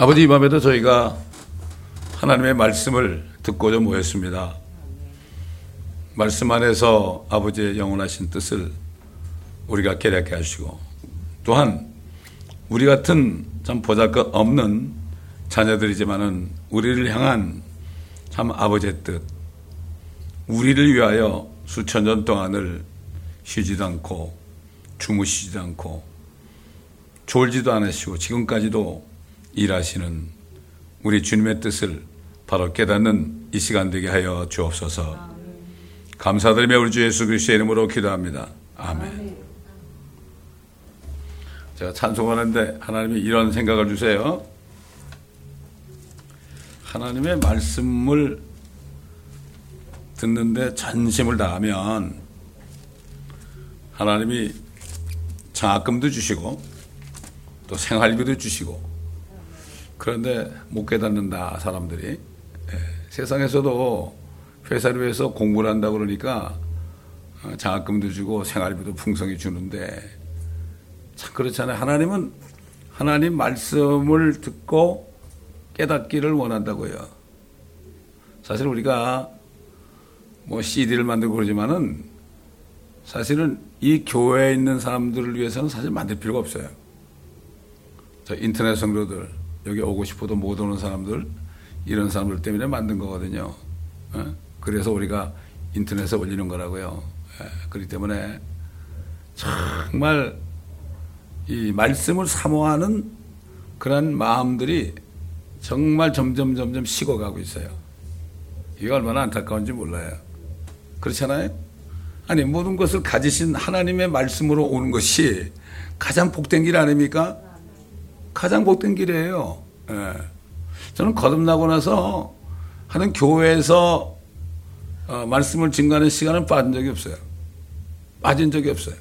아버지 이 밤에도 저희가 하나님의 말씀을 듣고자 모였습니다. 말씀 안에서 아버지의 영원하신 뜻을 우리가 깨닫게 하시고 또한 우리 같은 참 보잘것 없는 자녀들이지만은 우리를 향한 참 아버지의 뜻 우리를 위하여 수천 년 동안을 쉬지도 않고 주무시지도 않고 졸지도 않으시고 지금까지도 일하시는 우리 주님의 뜻을 바로 깨닫는 이 시간 되게 하여 주옵소서. 감사드리며 우리 주 예수 그리스도의 이름으로 기도합니다. 아멘. 제가 찬송하는데 하나님이 이런 생각을 주세요. 하나님의 말씀을 듣는데 전심을 다하면 하나님이 장학금도 주시고 또 생활비도 주시고 그런데 못 깨닫는다 사람들이. 예, 세상에서도 회사를 위해서 공부를 한다 그러니까 어, 장학금도 주고 생활비도 풍성히 주는데 참 그렇잖아요. 하나님은 하나님 말씀을 듣고 깨닫기를 원한다고요. 사실 우리가 뭐 CD를 만들고 그러지만은 사실은 이 교회에 있는 사람들을 위해서는 사실 만들 필요가 없어요. 저 인터넷 성도들 여기 오고 싶어도 못 오는 사람들 이런 사람들 때문에 만든 거거든요. 어? 그래서 우리가 인터넷에 올리는 거라고요. 예, 그렇기 때문에 정말 이 말씀을 사모하는 그런 마음들이 정말 점점 점점 식어가고 있어요. 이게 얼마나 안타까운지 몰라요. 그렇잖아요? 아니, 모든 것을 가지신 하나님의 말씀으로 오는 것이 가장 복된 길 아닙니까? 가장 복된 길이에요. 예. 저는 거듭나고 나서 하는 교회에서 어, 말씀을 증거하는 시간은 빠진 적이 없어요. 빠진 적이 없어요.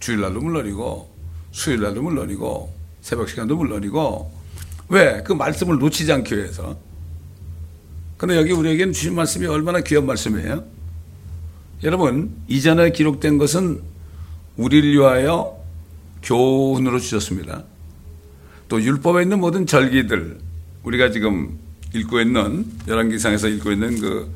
주일날도 물론이고, 수요일날도 물론이고, 새벽 시간도 물론이고, 왜? 그 말씀을 놓치지 않기 위해서. 근데 여기 우리에게는 주신 말씀이 얼마나 귀한 말씀이에요? 여러분, 이전에 기록된 것은 우리를 위하여 교훈으로 주셨습니다. 또 율법에 있는 모든 절기들, 우리가 지금 읽고 있는, 열왕기상에서 읽고 있는 그,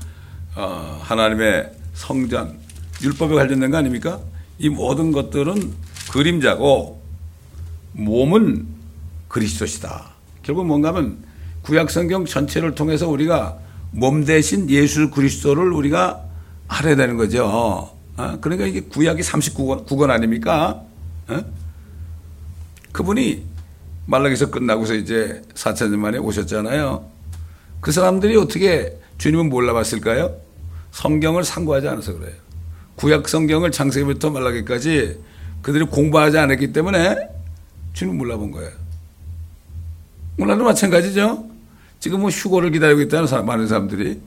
어, 하나님의 성전, 율법에 관련된 거 아닙니까? 이 모든 것들은 그림자고, 몸은 그리스도시다. 결국 뭔가 하면 구약 성경 전체를 통해서 우리가 몸 대신 예수 그리스도를 우리가 알아야 되는 거죠. 어? 그러니까 이게 구약이 39권 9권 아닙니까? 어? 그분이 말라기서 끝나고서 이제 4천 년 만에 오셨잖아요. 그 사람들이 어떻게 주님을 몰라봤을까요? 성경을 상고하지 않아서 그래요. 구약 성경을 창세기부터 말라기까지 그들이 공부하지 않았기 때문에 주님 몰라본 거예요. 오늘도 마찬가지죠. 지금 뭐 휴고를 기다리고 있다는 사람, 많은 사람들이.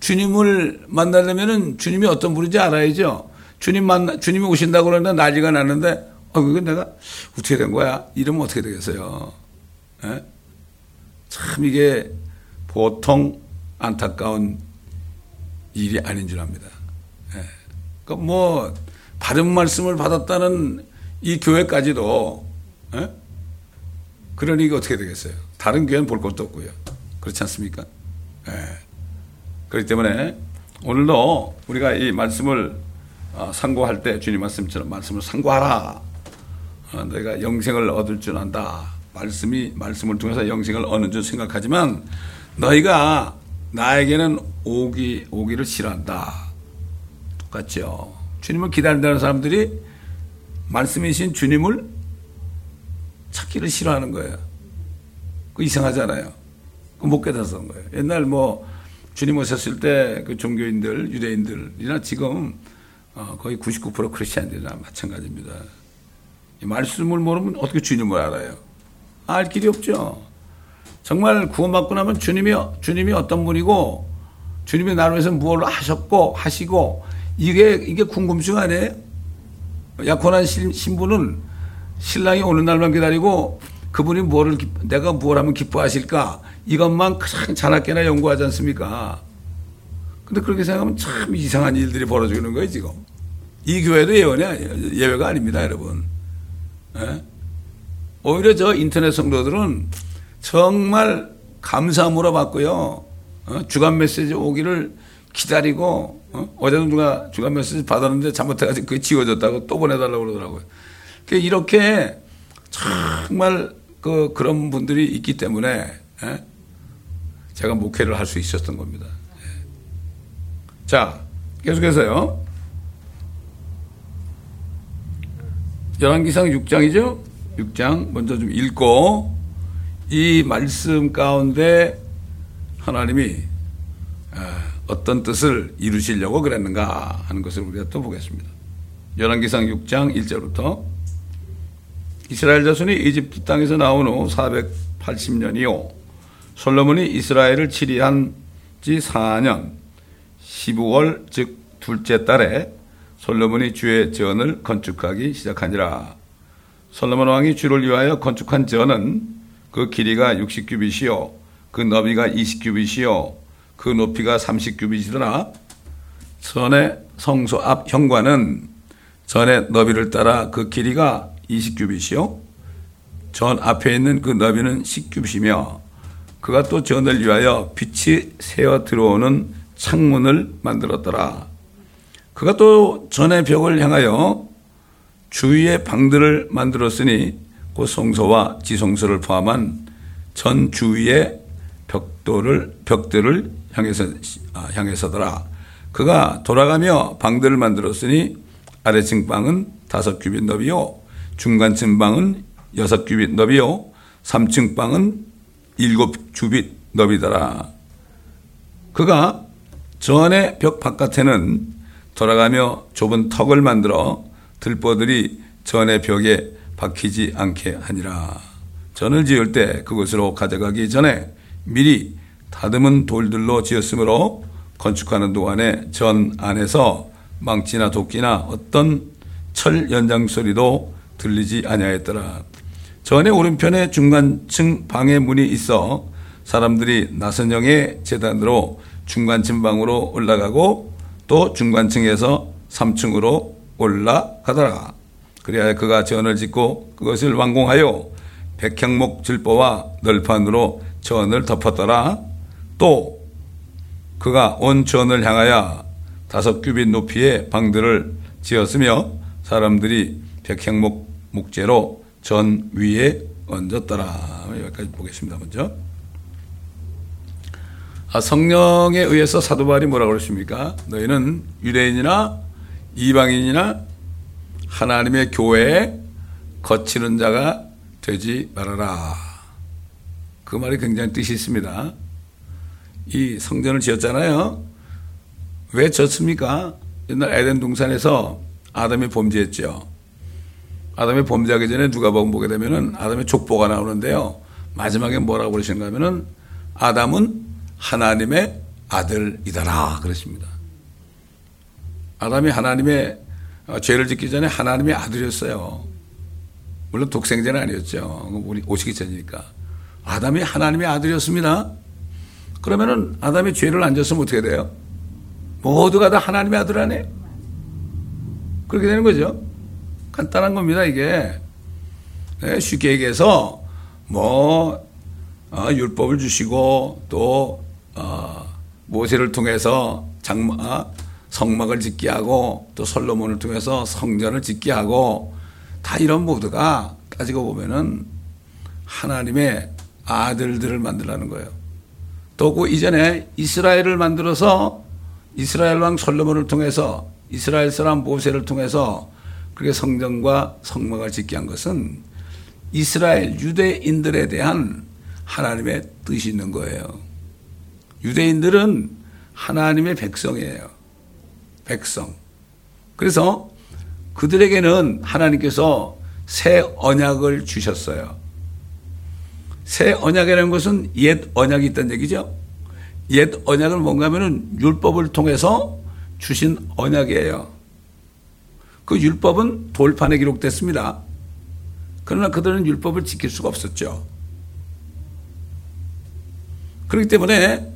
주님을 만나려면은 주님이 어떤 분인지 알아야죠. 주님 만나, 주님이 오신다고 그러는데 난리가 났는데, 어, 그건 내가 어떻게 된 거야? 이러면 어떻게 되겠어요? 예? 참 이게 보통 안타까운 일이 아닌 줄 압니다. 예. 그러니까 뭐, 바른 말씀을 받았다는 이 교회까지도, 예? 그러니 이게 어떻게 되겠어요? 다른 교회는 볼 것도 없고요. 그렇지 않습니까? 예. 그렇기 때문에 오늘도 우리가 이 말씀을 어, 상고할 때 주님 말씀처럼 말씀을 상고하라. 어, 내가 영생을 얻을 줄 안다. 말씀이 말씀을 통해서 영생을 얻는 줄 생각하지만 너희가 나에게는 오기 오기를 싫어한다. 똑같죠. 주님을 기다린다는 사람들이 말씀이신 주님을 찾기를 싫어하는 거예요. 그 이상하잖아요. 그 못 깨달아서 온 거예요. 옛날 뭐 주님 오셨을 때 그 종교인들, 유대인들이나 지금 어 거의 99% 크리스천들이나 마찬가지입니다. 이 말씀을 모르면 어떻게 주님을 알아요? 알 길이 없죠. 정말 구원받고 나면 주님이 주님이 어떤 분이고 주님이 나를 위해서 무엇을 하셨고 하시고 이게 이게 궁금증 아니에요? 약혼한 신부는 신랑이 오는 날만 기다리고 그분이 뭐를 내가 뭘 하면 기뻐하실까 이것만 가장 자나깨나 연구하지 않습니까? 근데 그렇게 생각하면 참 이상한 일들이 벌어지는 거예요 지금. 이 교회도 예외가 아니에요. 예외가 아닙니다 여러분. 예? 오히려 저 인터넷 성도들은 정말 감사함으로 받고요. 어? 주간 메시지 오기를 기다리고 어? 제도 누가 주간 메시지 받았는데 잘못해가지고 그게 지워졌다고 또 보내달라고 그러더라고요. 그러니까 이렇게 정말 그 그런 분들이 있기 때문에 예? 제가 목회를 할 수 있었던 겁니다. 예. 자 계속해서요. 열왕기상 6장이죠. 6장 먼저 좀 읽고 이 말씀 가운데 하나님이 아, 어떤 뜻을 이루시려고 그랬는가 하는 것을 우리가 또 보겠습니다. 열왕기상 6장 1절부터 이스라엘 자손이 이집트 땅에서 나온 후 480년이요 솔로몬이 이스라엘을 치리한 지 4년 12월 즉 둘째 달에 솔로몬이 주의 전을 건축하기 시작하니라. 솔로몬 왕이 주를 위하여 건축한 전은 그 길이가 60규빗이요 그 너비가 20규빗이요 그 높이가 30규빗이더라. 전의 성소 앞 현관은 전의 너비를 따라 그 길이가 20규빗이요 전 앞에 있는 그 너비는 10규빗이며 그가 또 전을 위하여 빛이 새어 들어오는 창문을 만들었더라. 그가 또 전의 벽을 향하여 주위의 방들을 만들었으니 그 성소와 지성소를 포함한 전 주위의 벽돌을 벽들을 향해서 아, 향해서더라. 그가 돌아가며 방들을 만들었으니 아래층 방은 다섯 규빗 너비요, 중간층 방은 여섯 규빗 너비요, 3층 방은 일곱 규빗 너비더라. 그가 전의 벽 바깥에는 돌아가며 좁은 턱을 만들어 들보들이 전의 벽에 박히지 않게 하니라. 전을 지을 때 그곳으로 가져가기 전에 미리 다듬은 돌들로 지었으므로 건축하는 동안에 전 안에서 망치나 도끼나 어떤 철 연장 소리도 들리지 아니하였더라. 전의 오른편에 중간층 방의 문이 있어 사람들이 나선형의 재단으로 중간층 방으로 올라가고 또 중간층에서 3층으로 올라가더라. 그래야 그가 전을 짓고 그것을 완공하여 백향목 질보와 널판으로 전을 덮었더라. 또 그가 온 전을 향하여 다섯 규빗 높이의 방들을 지었으며 사람들이 백향목 목재로 전 위에 얹었더라. 여기까지 보겠습니다. 먼저. 아, 성령에 의해서 사도 바울이 뭐라고 그러십니까? 너희는 유대인이나 이방인이나 하나님의 교회에 거치는 자가 되지 말아라. 그 말이 굉장히 뜻이 있습니다. 이 성전을 지었잖아요. 왜 졌습니까? 옛날 에덴 동산에서 아담이 범죄했죠. 아담이 범죄하기 전에 누가 보게 되면은 아담의 족보가 나오는데요. 마지막에 뭐라고 그러시는가 하면은 아담은 하나님의 아들이다라 그랬습니다. 아담이 하나님의 어, 죄를 짓기 전에 하나님의 아들이었어요. 물론 독생자는 아니었죠. 우리 오시기 전이니까. 아담이 하나님의 아들이었습니다. 그러면은 아담이 죄를 안 졌으면 어떻게 돼요? 모두가 다 하나님의 아들 아니에요? 그렇게 되는 거죠. 간단한 겁니다, 이게. 네, 쉽게 얘기해서, 뭐, 어, 율법을 주시고, 또, 어, 모세를 통해서 장마, 어, 성막을 짓게 하고 또 솔로몬을 통해서 성전을 짓게 하고 다 이런 모두가 따지고 보면은 하나님의 아들들을 만들라는 거예요. 또 그 이전에 이스라엘을 만들어서 이스라엘 왕 솔로몬을 통해서 이스라엘 사람 모세를 통해서 그렇게 성전과 성막을 짓게 한 것은 이스라엘 유대인들에 대한 하나님의 뜻이 있는 거예요. 유대인들은 하나님의 백성이에요. 백성. 그래서 그들에게는 하나님께서 새 언약을 주셨어요. 새 언약이라는 것은 옛 언약이 있다는 얘기죠. 옛 언약은 뭔가 하면은 율법을 통해서 주신 언약이에요. 그 율법은 돌판에 기록됐습니다. 그러나 그들은 율법을 지킬 수가 없었죠. 그렇기 때문에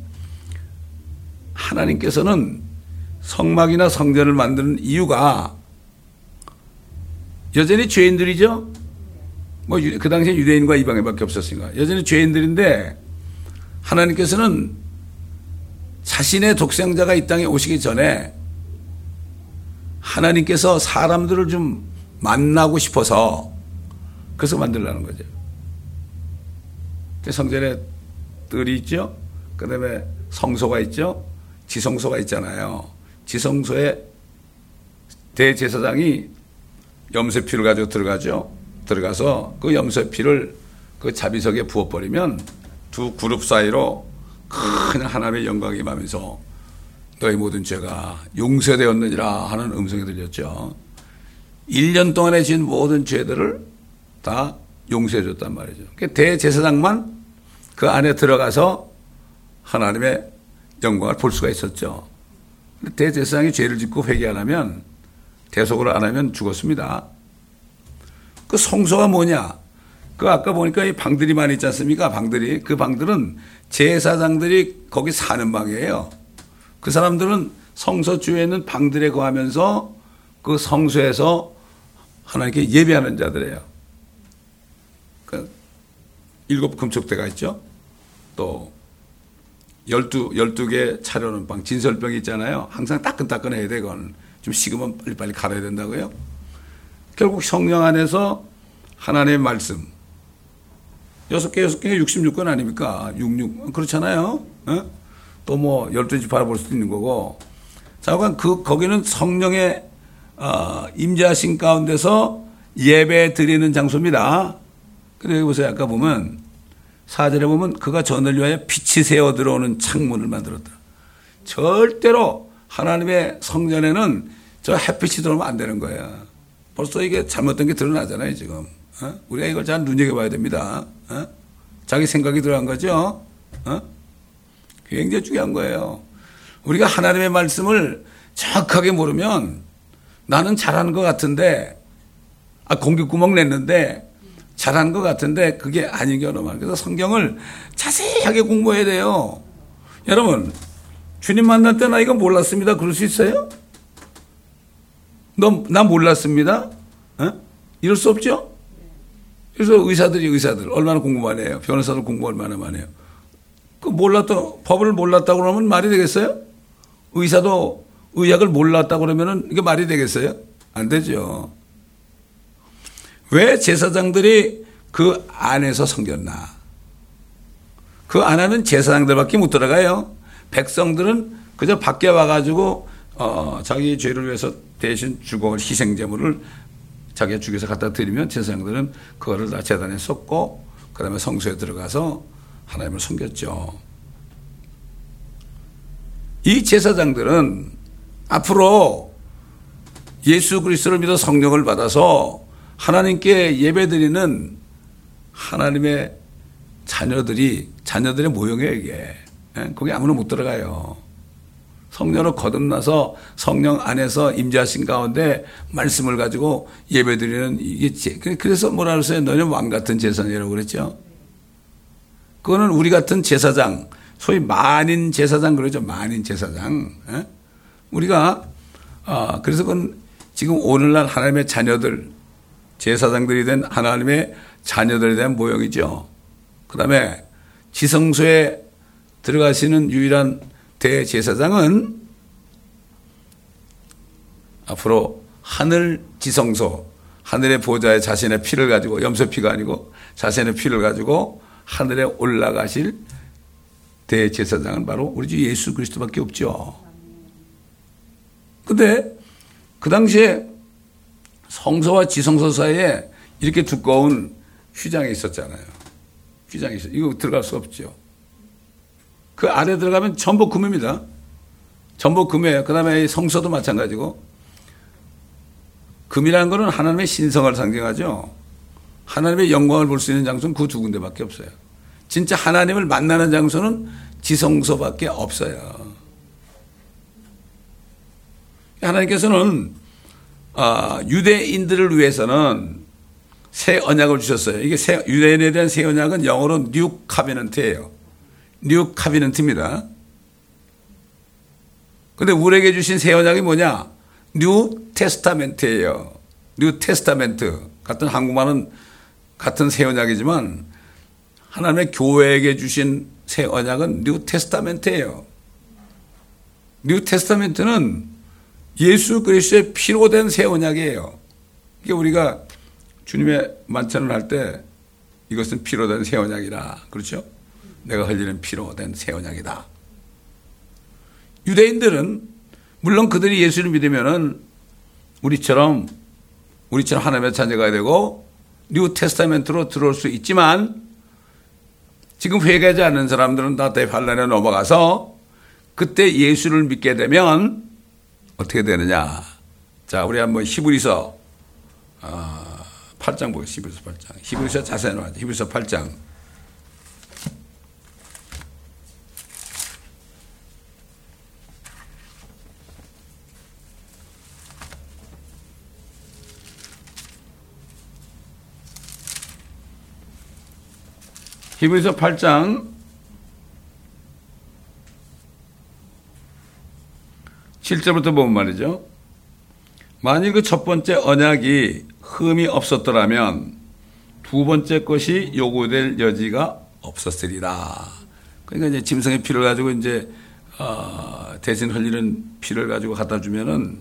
하나님께서는 성막이나 성전을 만드는 이유가 여전히 죄인들이죠. 뭐 그 당시에 유대인과 이방인밖에 없었으니까 여전히 죄인들인데 하나님께서는 자신의 독생자가 이 땅에 오시기 전에 하나님께서 사람들을 좀 만나고 싶어서 그래서 만들라는 거죠. 성전에 뜰이 있죠. 그 다음에 성소가 있죠. 지성소가 있잖아요. 지성소에 대제사장이 염소피를 가지고 들어가죠. 들어가서 그 염소피를 그 자비석에 부어버리면 두 그룹 사이로 큰 하나님의 영광이 임하면서 너희 모든 죄가 용서되었느니라 하는 음성이 들렸죠. 1년 동안에 지은 모든 죄들을 다 용서해 줬단 말이죠. 대제사장만 그 안에 들어가서 하나님의 영광을 볼 수가 있었죠. 대제사장이 죄를 짓고 회개 안 하면 대속을 안 하면 죽었습니다. 그 성소가 뭐냐? 그 아까 보니까 이 방들이 많이 있지 않습니까? 방들이. 그 방들은 제사장들이 거기 사는 방이에요. 그 사람들은 성소 주에 있는 방들에 거하면서 그 성소에서 하나님께 예배하는 자들이에요. 그 일곱 금속대가 있죠. 또 열두 열두 개 차려놓은 방 진설병이 있잖아요. 항상 따끈따끈해야 돼. 그건 좀 식으면 빨리빨리 갈아야 된다고요. 결국 성령 안에서 하나님의 말씀 여섯 개 여섯 개 66권 아닙니까? 66 그렇잖아요. 어? 또뭐 열두 지 바라볼 수도 있는 거고. 자, 그 거기는 성령의 어, 임재하신 가운데서 예배 드리는 장소입니다. 여기 보세요. 아까 보면 사절에 보면 그가 전을 위하여 빛이 새어 들어오는 창문을 만들었다. 절대로 하나님의 성전에는 저 햇빛이 들어오면 안 되는 거야. 벌써 이게 잘못된 게 드러나잖아요, 지금. 어? 우리가 이걸 잘 눈여겨봐야 됩니다. 어? 자기 생각이 들어간 거죠. 어? 굉장히 중요한 거예요. 우리가 하나님의 말씀을 정확하게 모르면 나는 잘하는 것 같은데, 아, 공기구멍 냈는데, 잘하는 것 같은데, 그게 아닌 경우가 많아요. 그래서 성경을 자세하게 공부해야 돼요. 여러분, 주님 만날 때 나 이거 몰랐습니다. 그럴 수 있어요? 너, 나 몰랐습니다? 어? 이럴 수 없죠? 그래서 의사들이 의사들, 얼마나 공부만 해요? 변호사들 공부 얼마나 많이 해요? 그 몰랐다, 법을 몰랐다고 그러면 말이 되겠어요? 의사도 의학을 몰랐다고 그러면은 이게 말이 되겠어요? 안 되죠. 왜 제사장들이 그 안에서 섬겼나? 그 안에는 제사장들밖에 못 들어가요. 백성들은 그저 밖에 와가지고 어, 자기 죄를 위해서 대신 죽어올 희생제물을 자기가 죽여서 갖다 드리면 제사장들은 그거를 다 재단에 쏟고 그 다음에 성소에 들어가서 하나님을 섬겼죠. 이 제사장들은 앞으로 예수 그리스도를 믿어 성령을 받아서 하나님께 예배드리는 하나님의 자녀들이 자녀들의 모형이에요 이게 예? 거기 아무나 못 들어가요. 성령으로 거듭나서 성령 안에서 임재하신 가운데 말씀을 가지고 예배드리는 이게 그래서 뭐라 그랬어요? 너는 왕 같은 제사장이라고 그랬죠. 그거는 우리 같은 제사장, 소위 만인 제사장 그러죠. 만인 제사장. 예? 우리가 아 그래서 그건 지금 오늘날 하나님의 자녀들 제사장들이 된 하나님의 자녀들에 대한 모형이죠. 그 다음에 지성소에 들어가시는 유일한 대제사장은 앞으로 하늘 지성소, 하늘의 보좌에 자신의 피를 가지고 염소피가 아니고 자신의 피를 가지고 하늘에 올라가실 대제사장은 바로 우리 주 예수 그리스도밖에 없죠. 근데 그 당시에 성소와 지성소 사이에 이렇게 두꺼운 휘장이 있었잖아요. 휘장이 있어. 이거 들어갈 수 없죠. 그 아래 들어가면 전부 금입니다. 전부 금이에요. 그 다음에 성서도 마찬가지고. 금이라는 것은 하나님의 신성을 상징하죠. 하나님의 영광을 볼 수 있는 장소는 그 두 군데밖에 없어요. 진짜 하나님을 만나는 장소는 지성소밖에 없어요. 하나님께서는 아, 유대인들을 위해서는 새 언약을 주셨어요. 이게 새, 유대인에 대한 새 언약은 영어로 new covenant예요. new covenant입니다. 근데 우리에게 주신 새 언약이 뭐냐? New Testament예요. New Testament. 같은 한국말은 같은 새 언약이지만 하나님의 교회에게 주신 새 언약은 New Testament예요. New Testament는 예수 그리스도의 피로 된 새 언약이에요. 이게 우리가 주님의 만찬을 할 때 이것은 피로 된 새 언약이다. 그렇죠? 내가 흘리는 피로 된 새 언약이다. 유대인들은 물론 그들이 예수를 믿으면은 우리처럼 우리처럼 하나님의 자녀가 되고 New Testament로 들어올 수 있지만 지금 회개하지 않는 사람들은 다 대환란에 넘어가서 그때 예수를 믿게 되면 어떻게 되느냐? 자, 우리 한번 히브리서 어, 8장 보겠습니다. 히브리서 8장. 히브리서 자세히 나와요. 히브리서 8장. 히브리서 8장 7절부터 보면 말이죠. 만일 그 첫 번째 언약이 흠이 없었더라면 두 번째 것이 요구될 여지가 없었으리라. 그러니까 이제 짐승의 피를 가지고 이제 어, 대신 흘리는 피를 가지고 갖다 주면은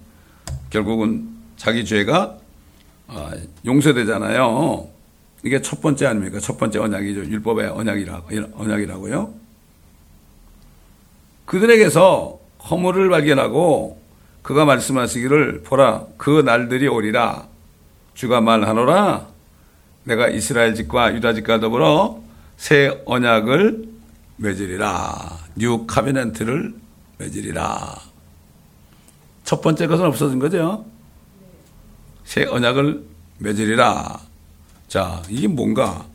결국은 자기 죄가 어, 용서되잖아요. 이게 첫 번째 아닙니까? 첫 번째 언약이죠. 율법의 언약이라고, 언약이라고요. 그들에게서 허물을 발견하고 그가 말씀하시기를 보라 그 날들이 오리라. 주가 말하노라. 내가 이스라엘 집과 유다 집과 더불어 새 언약을 맺으리라. new covenant를 맺으리라. 첫 번째 것은 없어진 거죠? 새 언약을 맺으리라. 자, 이게 뭔가?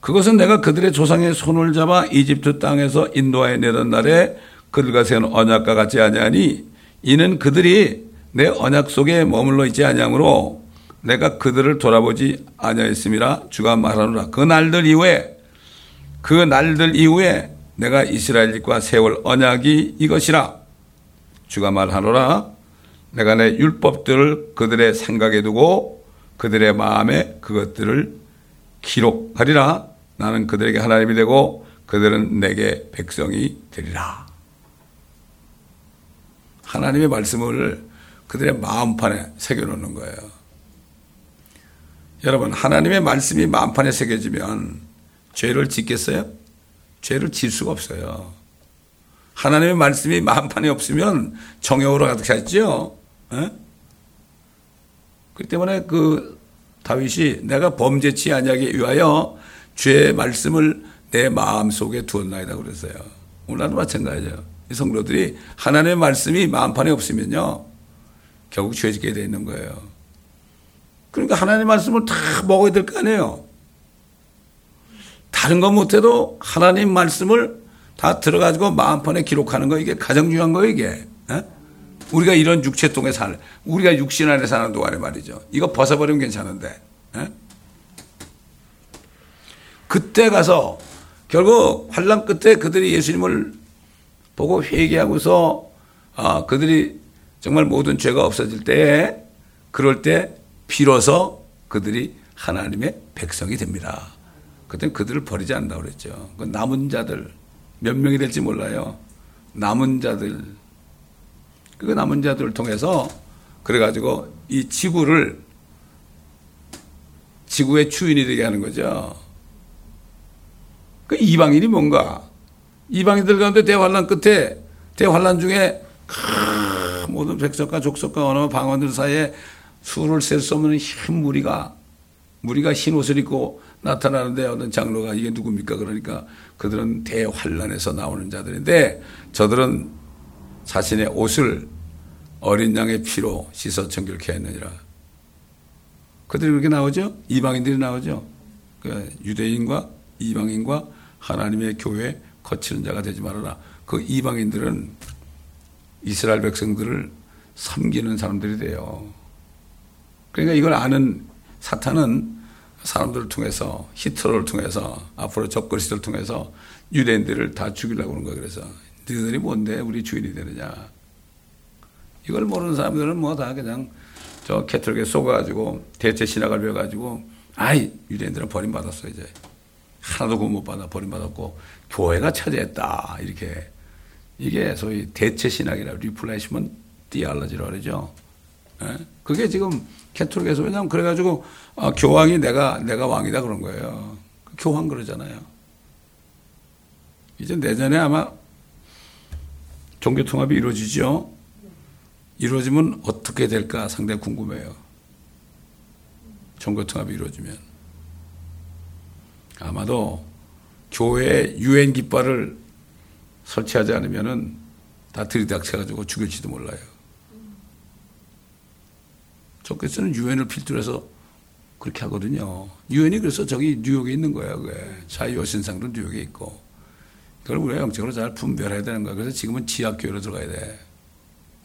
그것은 내가 그들의 조상의 손을 잡아 이집트 땅에서 인도하여 내던 날에 그들과 세운 언약과 같지 아니하니 이는 그들이 내 언약 속에 머물러 있지 아니하므로 내가 그들을 돌아보지 아니하였음이라 주가 말하노라. 그 날들 이후에 그 날들 이후에 내가 이스라엘 집과 세월 언약이 이것이라 주가 말하노라. 내가 내 율법들을 그들의 생각에 두고 그들의 마음에 그것들을 기록하리라. 나는 그들에게 하나님이 되고 그들은 내게 백성이 되리라. 하나님의 말씀을 그들의 마음판에 새겨놓는 거예요. 여러분, 하나님의 말씀이 마음판에 새겨지면 죄를 짓겠어요? 죄를 질 수가 없어요. 하나님의 말씀이 마음판에 없으면 정욕으로 가득했죠. 에? 그렇기 때문에 그 다윗이 내가 범죄치 아니하기 위하여 죄의 말씀을 내 마음 속에 두었나이다 그랬어요. 오늘도 마찬가지죠. 이 성도들이 하나님의 말씀이 마음판에 없으면요. 결국 죄짓게 돼 있는 거예요. 그러니까 하나님의 말씀을 다 먹어야 될 거 아니에요. 다른 거 못해도 하나님 말씀을 다 들어가지고 마음판에 기록하는 거 이게 가장 중요한 거예요 이게. 에? 우리가 이런 육체 통해 살, 우리가 육신 안에 사는 동안에 말이죠. 이거 벗어버리면 괜찮은데. 에? 예? 그때 가서 결국 환란 끝에 그들이 예수님을 보고 회개하고서 아, 그들이 정말 모든 죄가 없어질 때 그럴 때 비로소 그들이 하나님의 백성이 됩니다. 그때 그들을 버리지 않는다고 그랬죠. 그 남은 자들 몇 명이 될지 몰라요. 남은 자들 그 남은 자들을 통해서 그래 가지고 이 지구를 지구의 주인이 되게 하는 거죠. 그 이방인이 뭔가? 이방인들 가운데 대환란 끝에 대환란 중에 모든 백성과 족속과 언어 방언들 사이에 수를 셀 수 없는 흰 무리가 무리가 흰 옷을 입고 나타나는데 어떤 장로가 이게 누굽니까? 그러니까 그들은 대환란에서 나오는 자들인데 저들은 자신의 옷을 어린 양의 피로 씻어 정결케 했느니라. 그들이 그렇게 나오죠? 이방인들이 나오죠? 그 유대인과 이방인과 하나님의 교회 거치는 자가 되지 말아라. 그 이방인들은 이스라엘 백성들을 섬기는 사람들이 돼요. 그러니까 이걸 아는 사탄은 사람들을 통해서 히트러를 통해서 앞으로 적그리스도를 통해서 유대인들을 다 죽이려고 하는 거예요. 그래서 너희들이 뭔데 우리 주인이 되느냐. 이걸 모르는 사람들은 뭐 다 그냥 저 캐톨릭에 속아가지고 대체 신학을 배워가지고 아이, 유대인들은 버림받았어, 이제. 하나도 구원 못 받아 버림받았고, 교회가 차지했다. 이렇게. 이게 소위 대체 신학이라 replacement theology라고 그러죠. 예? 그게 지금 캐톨릭에서 왜냐면 그래가지고 아, 교황이 내가 내가 왕이다 그런 거예요. 교황 그러잖아요. 이제 내년에 아마 종교 통합이 이루어지죠. 이루어지면 어떻게 될까 상당히 궁금해요. 종교 통합이 이루어지면 아마도 교회 유엔 깃발을 설치하지 않으면은 다 들이닥쳐가지고 죽일지도 몰라요. 저께서는 유엔을 필두로 해서 그렇게 하거든요. 유엔이 그래서 저기 뉴욕에 있는 거예요. 그게. 자유여신상도 뉴욕에 있고. 그걸 우리가 영적으로 잘 분별해야 되는 거야. 그래서 지금은 지하교회로 들어가야 돼.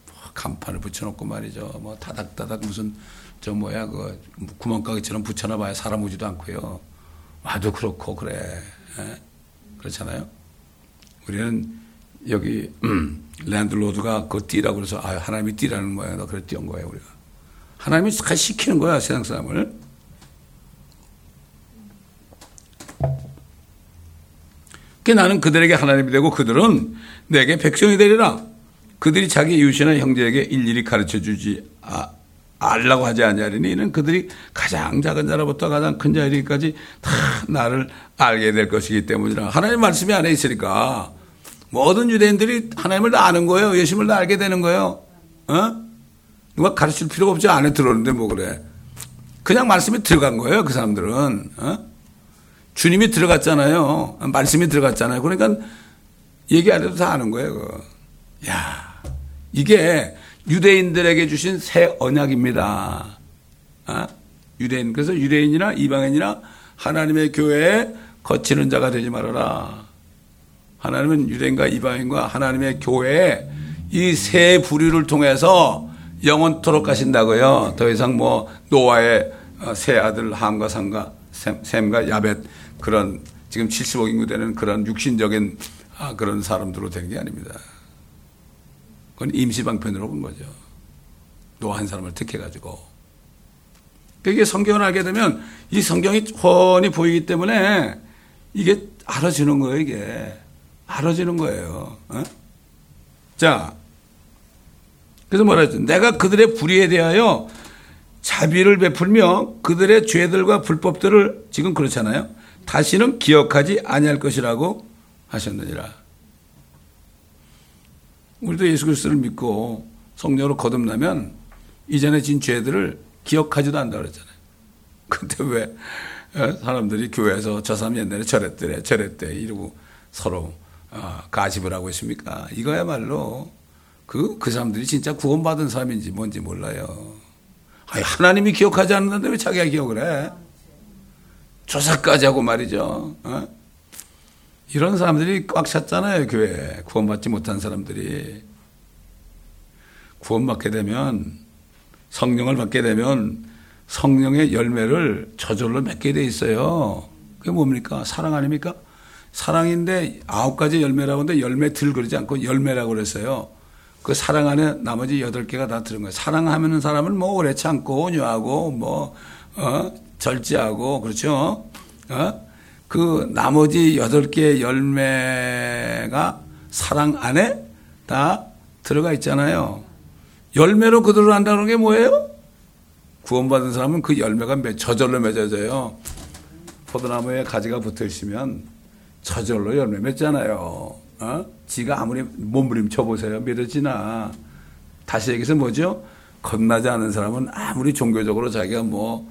뭐 간판을 붙여놓고 말이죠. 뭐 다닥다닥 무슨 저 뭐야 그 구멍가게처럼 붙여놔봐야 사람 오지도 않고요. 와도 그렇고 그래. 예? 그렇잖아요. 우리는 여기 음, 랜드로드가 그거 뛰라고 그래서 아 하나님이 뛰라는 거야. 너 그래 뛰은 거예요 우리가. 하나님이 시키는 거야 세상 사람을. 그 나는 그들에게 하나님이 되고 그들은 내게 백성이 되리라. 그들이 자기 이웃이나 형제에게 일일이 가르쳐 주지 아, 알라고 하지 않냐리니 이는 그들이 가장 작은 자로부터 가장 큰 자리까지 다 나를 알게 될 것이기 때문이라. 하나님 말씀이 안에 있으니까 모든 유대인들이 하나님을 다 아는 거예요. 예수님을 다 알게 되는 거예요. 어? 누가 가르칠 필요가 없지 안에 들어오는데 뭐 그래. 그냥 말씀이 들어간 거예요. 그 사람들은. 어? 주님이 들어갔잖아요. 말씀이 들어갔잖아요. 그러니까 얘기 안 해도 다 아는 거예요. 그거. 야, 이게 유대인들에게 주신 새 언약입니다. 어? 유대인. 그래서 유대인이나 이방인이나 하나님의 교회에 거치는 자가 되지 말아라. 하나님은 유대인과 이방인과 하나님의 교회에 이 세 부류를 통해서 영원토록 가신다고요. 더 이상 뭐 노아의 세 아들 함과 상과 샘과 야벳 그런 지금 70억 인구 되는 그런 육신적인 아, 그런 사람들로 되는 게 아닙니다. 그건 임시방편으로 본 거죠. 노아 한 사람을 택해가지고. 이게 성경을 알게 되면 이 성경이 훤히 보이기 때문에 이게 알아지는 거예요, 이게. 알아지는 거예요. 어? 자, 그래서 뭐라 했죠? 내가 그들의 불의에 대하여 자비를 베풀며 그들의 죄들과 불법들을 지금 그렇잖아요. 다시는 기억하지 아니할 것이라고 하셨느니라. 우리도 예수 그리스도를 믿고 성령으로 거듭나면 이전에 진 죄들을 기억하지도 않는다 그랬잖아요. 근데 왜 어, 사람들이 교회에서 저 사람 옛날에 저랬대, 저랬대 이러고 서로 어, 가십을 하고 있습니까? 이거야말로 그, 그 사람들이 진짜 구원받은 사람인지 뭔지 몰라요. 아니, 하나님이 기억하지 않는데 왜 자기가 기억을 해? 조사까지 하고 말이죠. 어? 이런 사람들이 꽉 찼잖아요, 교회에. 구원받지 못한 사람들이. 구원받게 되면, 성령을 받게 되면, 성령의 열매를 저절로 맺게 돼 있어요. 그게 뭡니까? 사랑 아닙니까? 사랑인데 아홉 가지 열매라고 하는데 열매 들 그러지 않고 열매라고 그랬어요. 그 사랑 안에 나머지 여덟 개가 다 들은 거예요. 사랑하면 사람은 뭐 오래 참고 온유하고 뭐, 어, 절제하고 그렇죠. 어? 그 나머지 여덟 개 열매가 사랑 안에 다 들어가 있잖아요. 열매로 그들을 한다는 게 뭐예요? 구원받은 사람은 그 열매가 저절로 맺어져요. 포도나무에 가지가 붙어 있으면 저절로 열매 맺잖아요. 어? 지가 아무리 몸부림쳐 보세요. 믿어지나. 다시 얘기해서 뭐죠? 겁나지 않은 사람은 아무리 종교적으로 자기가 뭐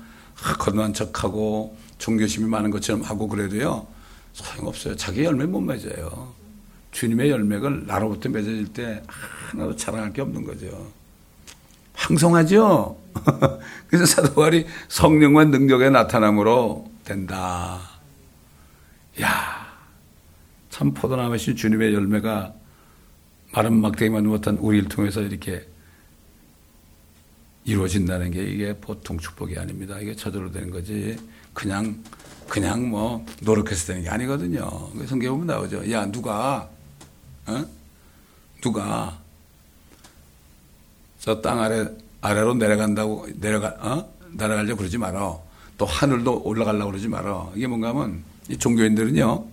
건너한 척하고 종교심이 많은 것처럼 하고 그래도요 소용없어요. 자기 열매 못 맺어요. 주님의 열매가 나로부터 맺어질 때 하나도 자랑할 게 없는 거죠. 황송하죠? 그래서 사도바리 성령과 능력의 나타남으로 된다. 야, 참 포도나무신 주님의 열매가 마른 막대기만 못한 우리를 통해서 이렇게 이루어진다는 게 이게 보통 축복이 아닙니다. 이게 저절로 되는 거지. 그냥, 그냥 뭐 노력해서 되는 게 아니거든요. 성경에 보면 나오죠. 야, 누가, 어? 누가 저 땅 아래, 아래로 내려간다고, 내려가, 어? 내려가려고 그러지. 너또 하늘도 올라가려고 그러지 마라. 이게 뭔가 하면 이 종교인들은요.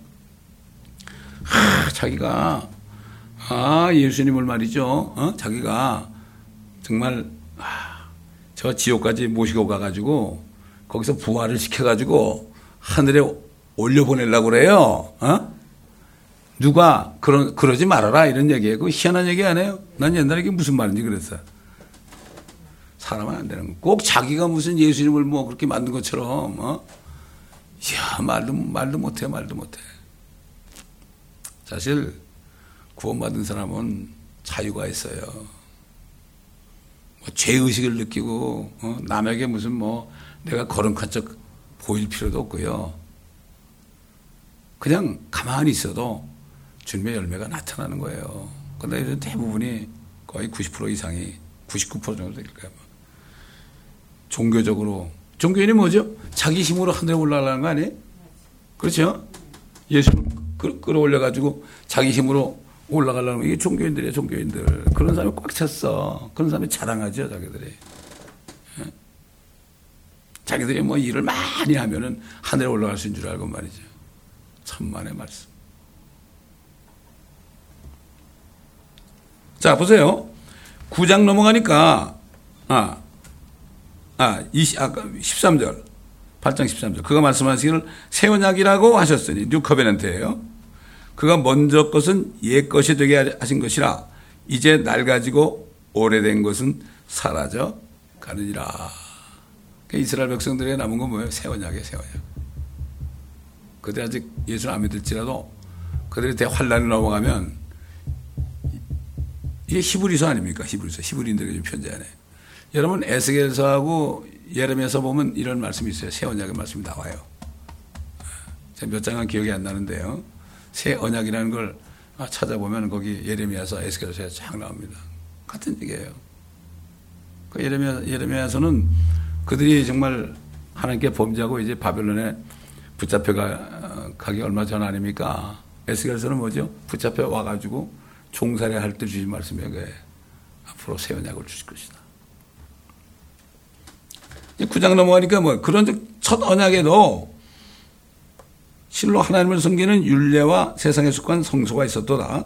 아, 자기가 아, 예수님을 말이죠. 어? 자기가 정말 아, 저 지옥까지 모시고 가가지고 거기서 부활을 시켜가지고 하늘에 올려보내려고 그래요. 어? 누가 그러, 그러지 말아라 이런 얘기예요. 그 희한한 얘기 안 해요. 난 옛날에 이게 무슨 말인지 그랬어요. 사람은 안 되는 거. 꼭 자기가 무슨 예수님을 뭐 그렇게 만든 것처럼, 어? 이야, 말도, 말도 못해, 말도 못해. 사실, 구원받은 사람은 자유가 있어요. 뭐 죄의식을 느끼고, 어? 남에게 무슨 뭐, 내가 척 보일 필요도 없고요. 그냥 가만히 있어도 주님의 열매가 나타나는 거예요. 근데 대부분이 거의 90% 이상이 99% 정도 될 거예요. 종교적으로 종교인이 뭐죠? 자기 힘으로 하늘에 올라가는 거 아니에요? 그렇죠? 예수를 끌어올려 가지고 자기 힘으로 올라가려는 이게 종교인들이에요, 종교인들. 그런 사람이 꽉 찼어. 그런 사람이 자랑하죠, 자기들이. 예? 자기들이 뭐 일을 많이 하면은 하늘에 올라갈 수 있는 줄 알고 말이죠. 천만의 말씀. 자, 보세요. 9장 넘어가니까, 아, 아, 20, 아까 13절. 8장 13절. 그가 말씀하시기를 새 언약이라고 하셨으니, new covenant예요 그가 먼저 것은 옛 것이 되게 하신 것이라, 이제 낡아지고 오래된 것은 사라져 가느니라. 그러니까 이스라엘 백성들에게 남은 건 뭐예요? 새 언약이에요, 새 언약. 그들 아직 예수를 안 믿을지라도 그들이 대환란이 넘어가면 이게 히브리서 아닙니까? 히브리서. 히브리인들에게 좀 편지하네. 여러분 에스겔서하고 예레미야서 보면 이런 말씀이 있어요. 새 언약의 말씀이 나와요. 제가 몇 장은 기억이 안 나는데요. 새 언약이라는 걸 찾아보면 거기 예레미야서 에스겔서에 쫙 나옵니다. 같은 얘기예요. 그 예레미야 예레미야서는 그들이 정말 하나님께 범죄하고 이제 바벨론에 붙잡혀 가기 얼마 전 아닙니까? 에스겔서는 뭐죠? 붙잡혀 와가지고 종살이 할 때 주신 말씀이에요. 그 앞으로 새 언약을 주실 것이다. 9장 넘어가니까 뭐 그런 첫 언약에도 실로 하나님을 섬기는 율례와 세상에 속한 성소가 있었도다.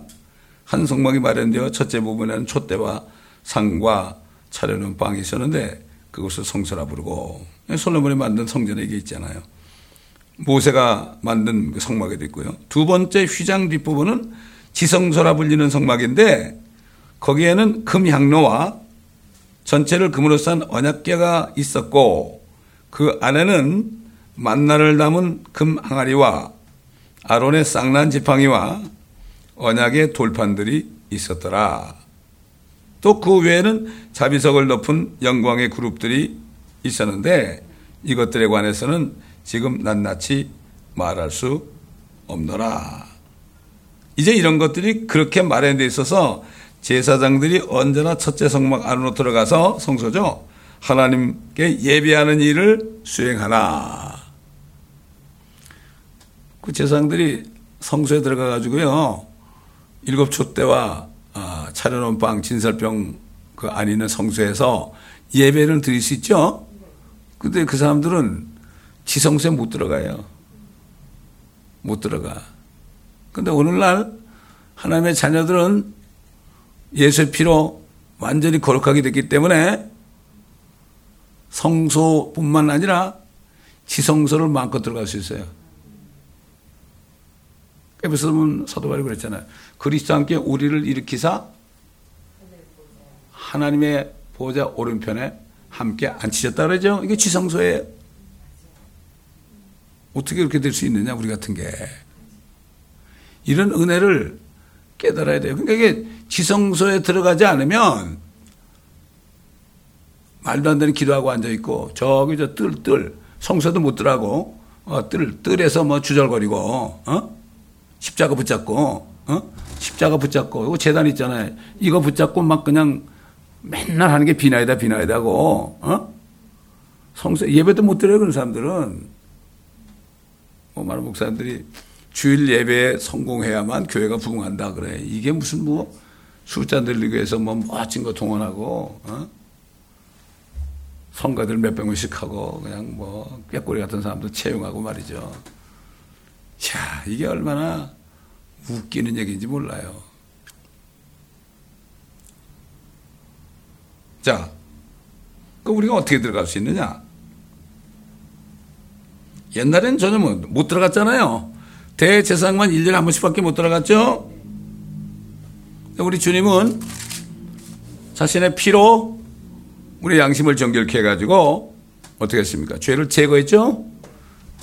한 성막이 마련되어 첫째 부분에는 촛대와 상과 차려놓은 방이 있었는데 그것을 성소라 부르고 솔로몬이 만든 성전에 이게 있잖아요. 모세가 만든 그 성막에도 있고요. 두 번째 휘장 뒷부분은 지성소라 불리는 성막인데 거기에는 금향로와 전체를 금으로 싼 언약궤가 있었고 그 안에는 만나를 담은 금 항아리와 아론의 쌍난 지팡이와 언약의 돌판들이 있었더라. 또 그 외에는 자비석을 덮은 영광의 그룹들이 있었는데 이것들에 관해서는 지금 낱낱이 말할 수 없노라. 이제 이런 것들이 그렇게 마련되어 있어서 제사장들이 언제나 첫째 성막 안으로 들어가서 성소죠. 하나님께 예배하는 일을 수행하나. 그 제사장들이 성소에 들어가 가지고요. 일곱 촛대와 아, 차려놓은 빵, 진설병 그 있는 성소에서 예배를 드릴 수 있죠. 근데 그 사람들은 지성소에 못 들어가요. 못 들어가. 근데 오늘날 하나님의 자녀들은 예수의 피로 완전히 거룩하게 됐기 때문에 성소뿐만 아니라 지성소를 마음껏 들어갈 수 있어요. 에베소 보 사도 바울이 그랬잖아요. 그리스도 함께 우리를 일으키사 하나님의 보좌 오른편에 함께 앉히셨다 그러죠. 이게 지성소예요. 어떻게 그렇게 될 수 있느냐 우리 같은 게. 이런 은혜를 깨달아야 돼요. 그러니까 이게 지성소에 들어가지 않으면 말도 안 되는 기도하고 앉아 있고 저기 저 뜰뜰 성소도 못 들어가고 어, 뜰 뜰에서 뭐 주절거리고 어? 십자가 붙잡고 어? 십자가 붙잡고 이거 재단 있잖아요. 이거 붙잡고 막 그냥 맨날 하는 게 비나이다 비나이다고 어? 성소 예배도 못 드려요 그런 사람들은 뭐 많은 목사님들이 주일 예배에 성공해야만 교회가 부흥한다 그래. 이게 무슨 뭐 숫자 늘리기 위해서 뭐 멋진 거 동원하고 어? 성가들 몇백 명씩 하고 그냥 뭐 꾀꼬리 같은 사람도 채용하고 말이죠. 야 이게 얼마나 웃기는 얘기인지 몰라요. 자, 그 우리가 어떻게 들어갈 수 있느냐? 옛날엔 전혀 뭐못 들어갔잖아요. 대제사장만 1년에 한 번씩밖에 못 들어갔죠? 우리 주님은 자신의 피로 우리 양심을 정결케 해가지고 어떻게 했습니까? 죄를 제거했죠?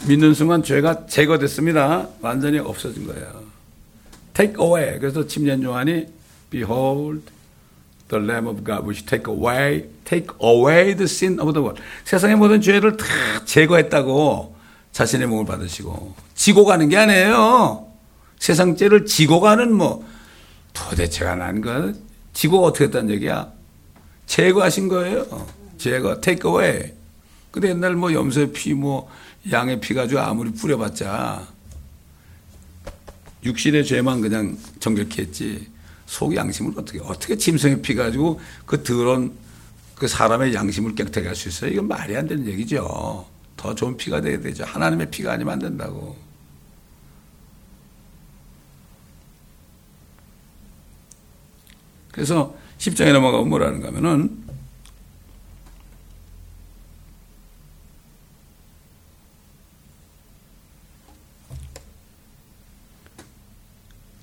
믿는 순간 죄가 제거됐습니다. 완전히 없어진 거예요. Take away. 그래서 침례 요한이 Behold the Lamb of God which take away, take away the sin of the world. 세상의 모든 죄를 다 제거했다고 자신의 몸을 받으시고 지고 가는 게 아니에요. 세상 죄를 지고 가는 뭐 도대체가 난 거. 지고 어떻게 했다는 얘기야? 제거하신 거예요. 제거, take away. 근데 옛날 뭐 염소의 피, 뭐 양의 피 가지고 아무리 뿌려봤자 육신의 죄만 그냥 정결케 했지 속 양심을 어떻게 어떻게 짐승의 피 가지고 그 더러운 그 사람의 양심을 깨끗하게 할 수 있어요? 이건 말이 안 되는 얘기죠. 더 좋은 피가 돼야 되죠. 하나님의 피가 아니면 안 된다고. 그래서 10장에 넘어가면 뭐라는가 하면은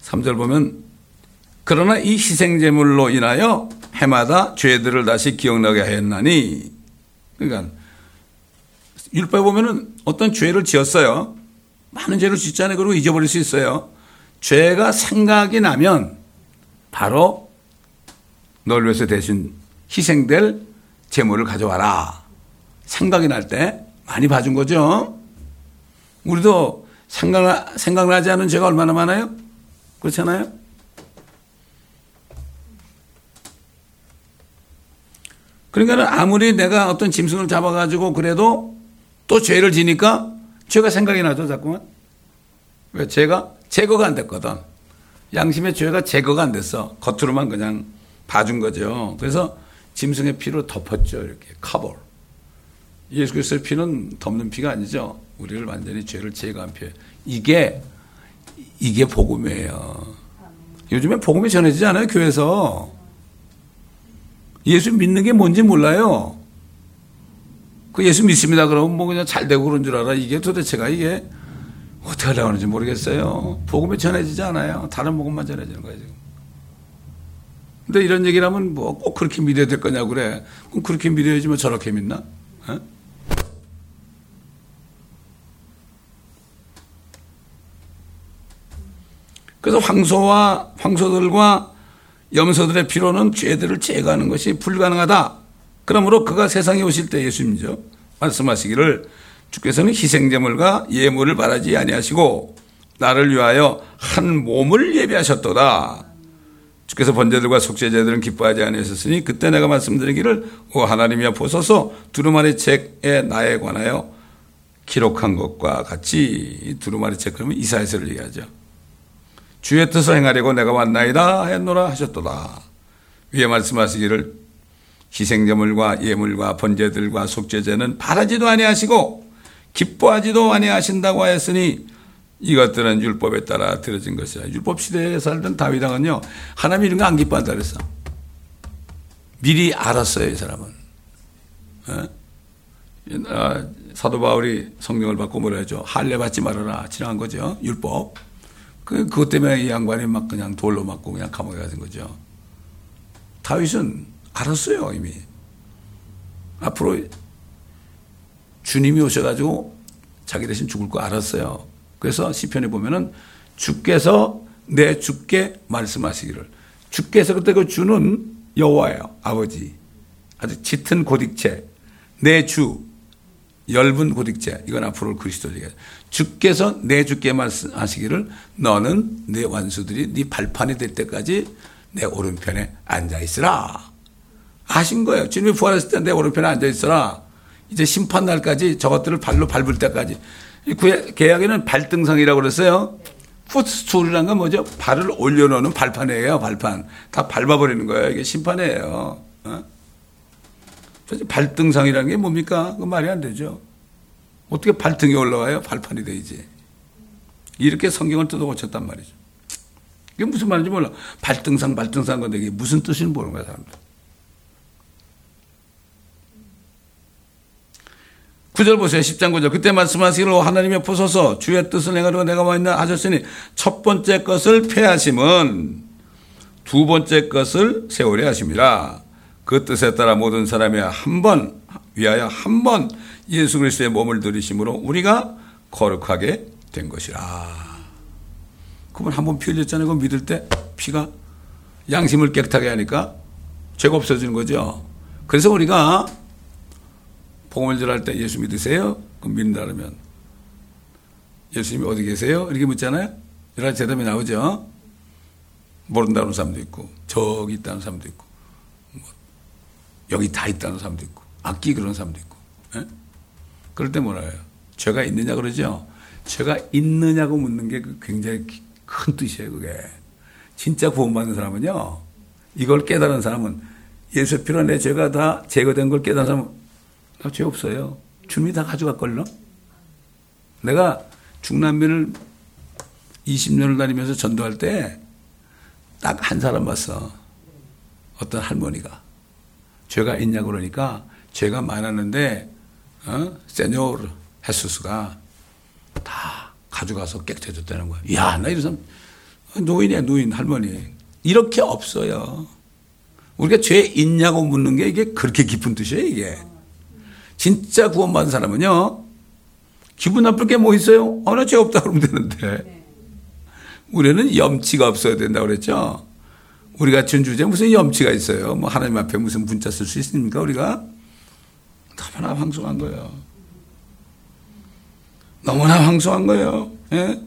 3절 보면 그러나 이 희생제물로 인하여 해마다 죄들을 다시 기억나게 하였나니 그러니까 율법에 보면은 어떤 죄를 지었어요. 많은 죄를 짓잖아요. 그리고 잊어버릴 수 있어요. 죄가 생각이 나면 바로 널 위해서 대신 희생될 제물을 가져와라. 생각이 날 때 많이 봐준 거죠. 우리도 생각, 생각나지 않은 죄가 얼마나 많아요? 그렇잖아요? 그러니까 아무리 내가 어떤 짐승을 잡아가지고 그래도 또 죄를 지니까 죄가 생각이 나죠, 자꾸만. 왜? 죄가 제거가 안 됐거든. 양심의 죄가 제거가 안 됐어. 겉으로만 그냥 봐준 거죠. 그래서 짐승의 피로 덮었죠, 이렇게. 커버. 예수 그리스도의 피는 덮는 피가 아니죠. 우리를 완전히 죄를 제거한 피예요. 이게 이게 복음이에요. 요즘에 복음이 전해지지 않아요, 교회에서. 예수 믿는 게 뭔지 몰라요. 그 예수 믿습니다. 그러면 뭐 그냥 잘 되고 그런 줄 알아. 이게 도대체가 이게 어떻게 하려고 하는지 모르겠어요. 복음이 전해지지 않아요. 다른 복음만 전해지는 거예요, 지금. 근데 이런 얘기를 하면 뭐 꼭 그렇게 믿어야 될 거냐고 그래. 그럼 그렇게 믿어야지 뭐 저렇게 믿나? 어? 그래서 황소와 황소들과 염소들의 피로는 죄들을 제거하는 것이 불가능하다. 그러므로 그가 세상에 오실 때 예수님이죠. 말씀하시기를 주께서는 희생제물과 예물을 바라지 아니하시고 나를 위하여 한 몸을 예비하셨도다. 주께서 번제들과 속죄제들은 기뻐하지 아니하셨으니 그때 내가 말씀드리기를 오 하나님이여 보소서 두루마리 책에 나에 관하여 기록한 것과 같이 두루마리 책 그러면 이사야서를 얘기하죠. 주의 뜻을 행하려고 내가 왔나이다 했노라 하셨도다. 위에 말씀하시기를 희생제물과 예물과 번제들과 속죄제는 바라지도 아니하시고 기뻐하지도 아니하신다고 하였으니 이것들은 율법에 따라 들어진 것이야. 율법 시대에 살던 다윗왕은요 하나님 이런 거 안 기뻐한다 그랬어. 미리 알았어요 이 사람은. 어? 아, 사도 바울이 성령을 받고 뭐라 하죠? 할례 받지 말아라. 지나간 거죠. 율법. 그, 그것 때문에 이 양반이 막 그냥 돌로 맞고 그냥 감옥에 가는 거죠. 다윗은 알았어요, 이미. 앞으로 주님이 오셔가지고 자기 대신 죽을 거 알았어요. 그래서 시편에 보면은 주께서 내 주께 말씀하시기를 주께서 그때 그 주는 여호와예요. 아버지. 아주 짙은 고딕체. 내 주. 엷은 고딕체. 이건 앞으로 그리스도 얘기해요. 주께서 내 주께 말씀하시기를 너는 내 완수들이 네 발판이 될 때까지 내 오른편에 앉아 있으라. 아신 거예요. 주님이 부활했을 때 내 오른편에 앉아 있어라. 이제 심판 날까지 저것들을 발로 밟을 때까지. 계약에는 발등상이라고 그랬어요. 풋스툴이란 건 뭐죠? 발을 올려놓는 발판이에요, 발판. 다 밟아버리는 거예요. 이게 심판이에요. 어? 발등상이라는 게 뭡니까? 그 말이 안 되죠. 어떻게 발등에 올라와요? 발판이 되지. 이렇게 성경을 뜯어 고쳤단 말이죠. 이게 무슨 말인지 몰라. 발등상, 발등상 건데 이게 무슨 뜻인지 모르는 거야, 사람들. 구절 보세요. 10장 9절. 그때 말씀하시기로 하나님의 보소서 주의 뜻을 행하려고 내가 와 있나 하셨으니 첫 번째 것을 폐하심은 두 번째 것을 세우려 하심이라. 그 뜻에 따라 모든 사람이 한 번 위하여 한 번 예수 그리스도의 몸을 들이심으로 우리가 거룩하게 된 것이라. 그분 한 번 피 흘렸잖아요. 그 믿을 때 피가 양심을 깨끗하게 하니까 죄가 없어지는 거죠. 그래서 우리가 복음을 전할 때 예수 믿으세요? 그럼 믿는다 그러면 예수님이 어디 계세요? 이렇게 묻잖아요. 여러 가지 대답이 나오죠. 모른다는 사람도 있고 저기 있다는 사람도 있고 뭐 여기 다 있다는 사람도 있고 악기 그런 사람도 있고 에? 예? 그럴 때 뭐라 해요? 죄가 있느냐 그러죠. 죄가 있느냐고 묻는 게그 굉장히 큰 뜻이에요. 그게 진짜 구원받는 사람은요. 이걸 깨달은 사람은 예수 피로 내 죄가 다 제거된 걸 깨달은 사람은 나 죄 없어요. 주님이 다 가져갈걸요? 내가 중남미를 20년을 다니면서 전도할 때 딱 한 사람 봤어. 어떤 할머니가. 죄가 있냐고 그러니까 죄가 많았는데, 어? 세뇨르 헤수스가 다 가져가서 깨끗해졌다는 거야. 야, 나 사람, 노인이야, 노인, 할머니. 이렇게 없어요. 우리가 죄 있냐고 묻는 게 이게 그렇게 깊은 뜻이에요, 이게. 진짜 구원받은 사람은요, 기분 나쁠 게 뭐 있어요? 어, 나죄 없다 그러면 되는데. 우리는 염치가 없어야 된다고 그랬죠? 우리 같은 주제 무슨 염치가 있어요? 뭐 하나님 앞에 무슨 문자 쓸 수 있습니까? 우리가? 너무나 황송한 거예요. 너무나 황송한 거예요. 예?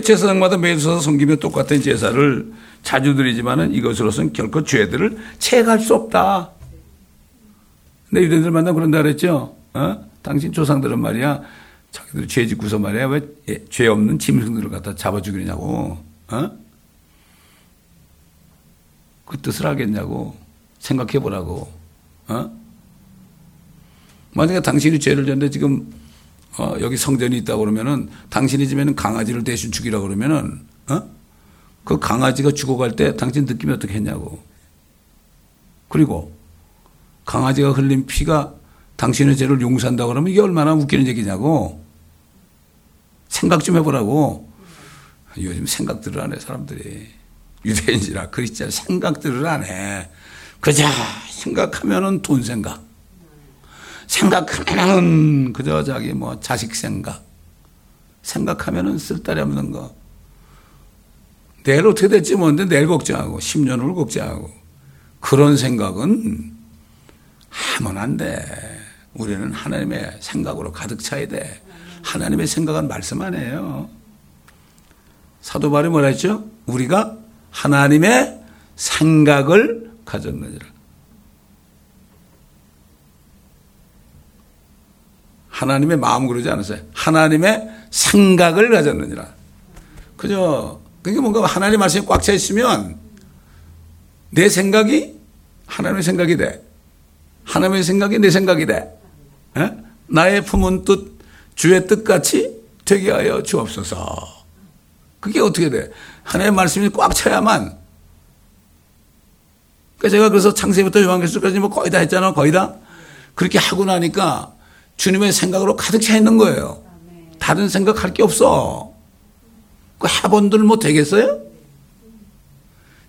제사장마다 매일 서서 섬기며 똑같은 제사를 자주 드리지만은 이것으로서는 결코 죄들을 체할 수 없다. 내 유대인들 만나 그런다 그랬죠? 어? 당신 조상들은 말이야. 자기들 죄 짓고서 말이야. 왜죄 예, 없는 짐승들을 갖다 잡아 죽이냐고. 어? 그 뜻을 하겠냐고. 생각해 보라고. 어? 만약에 당신이 죄를 졌는데 지금 어, 여기 성전이 있다고 그러면은 당신이 집에는 강아지를 대신 죽이라고 그러면은 어? 그 강아지가 죽어갈 때 당신 느낌이 어떻게 했냐고. 그리고 강아지가 흘린 피가 당신의 죄를 용서한다 그러면 이게 얼마나 웃기는 얘기냐고. 생각 좀 해보라고. 요즘 생각들을 안 해, 사람들이. 유대인이라 그리스자 생각들을 안 해. 그저 생각하면은 돈 생각. 생각하면은 그저 자기 뭐 자식 생각. 생각하면은 쓸데리 없는 거. 내일 어떻게 될지 모르는데 내일 걱정하고 10년 후 걱정하고 그런 생각은 하면 안 돼. 우리는 하나님의 생각으로 가득 차야 돼. 하나님의 생각은 말씀 안 해요. 사도 바울이 뭐라 했죠? 우리가 하나님의 생각을 가졌느니라. 하나님의 마음 그러지 않았어요. 하나님의 생각을 가졌느니라. 그죠? 그게 뭔가 하나님 말씀이 꽉 차 있으면 내 생각이 하나님의 생각이 돼. 하나님의 생각이 내 생각이 돼. 에? 나의 품은 뜻, 주의 뜻같이 되게 하여 주옵소서. 그게 어떻게 돼? 하나님의 말씀이 꽉 차야만. 그러니까 제가 그래서 창세부터 요한계시까지 뭐 거의 다 했잖아, 거의 다. 그렇게 하고 나니까 주님의 생각으로 가득 차 있는 거예요. 다른 생각할 게 없어. 그 해본들 뭐 되겠어요?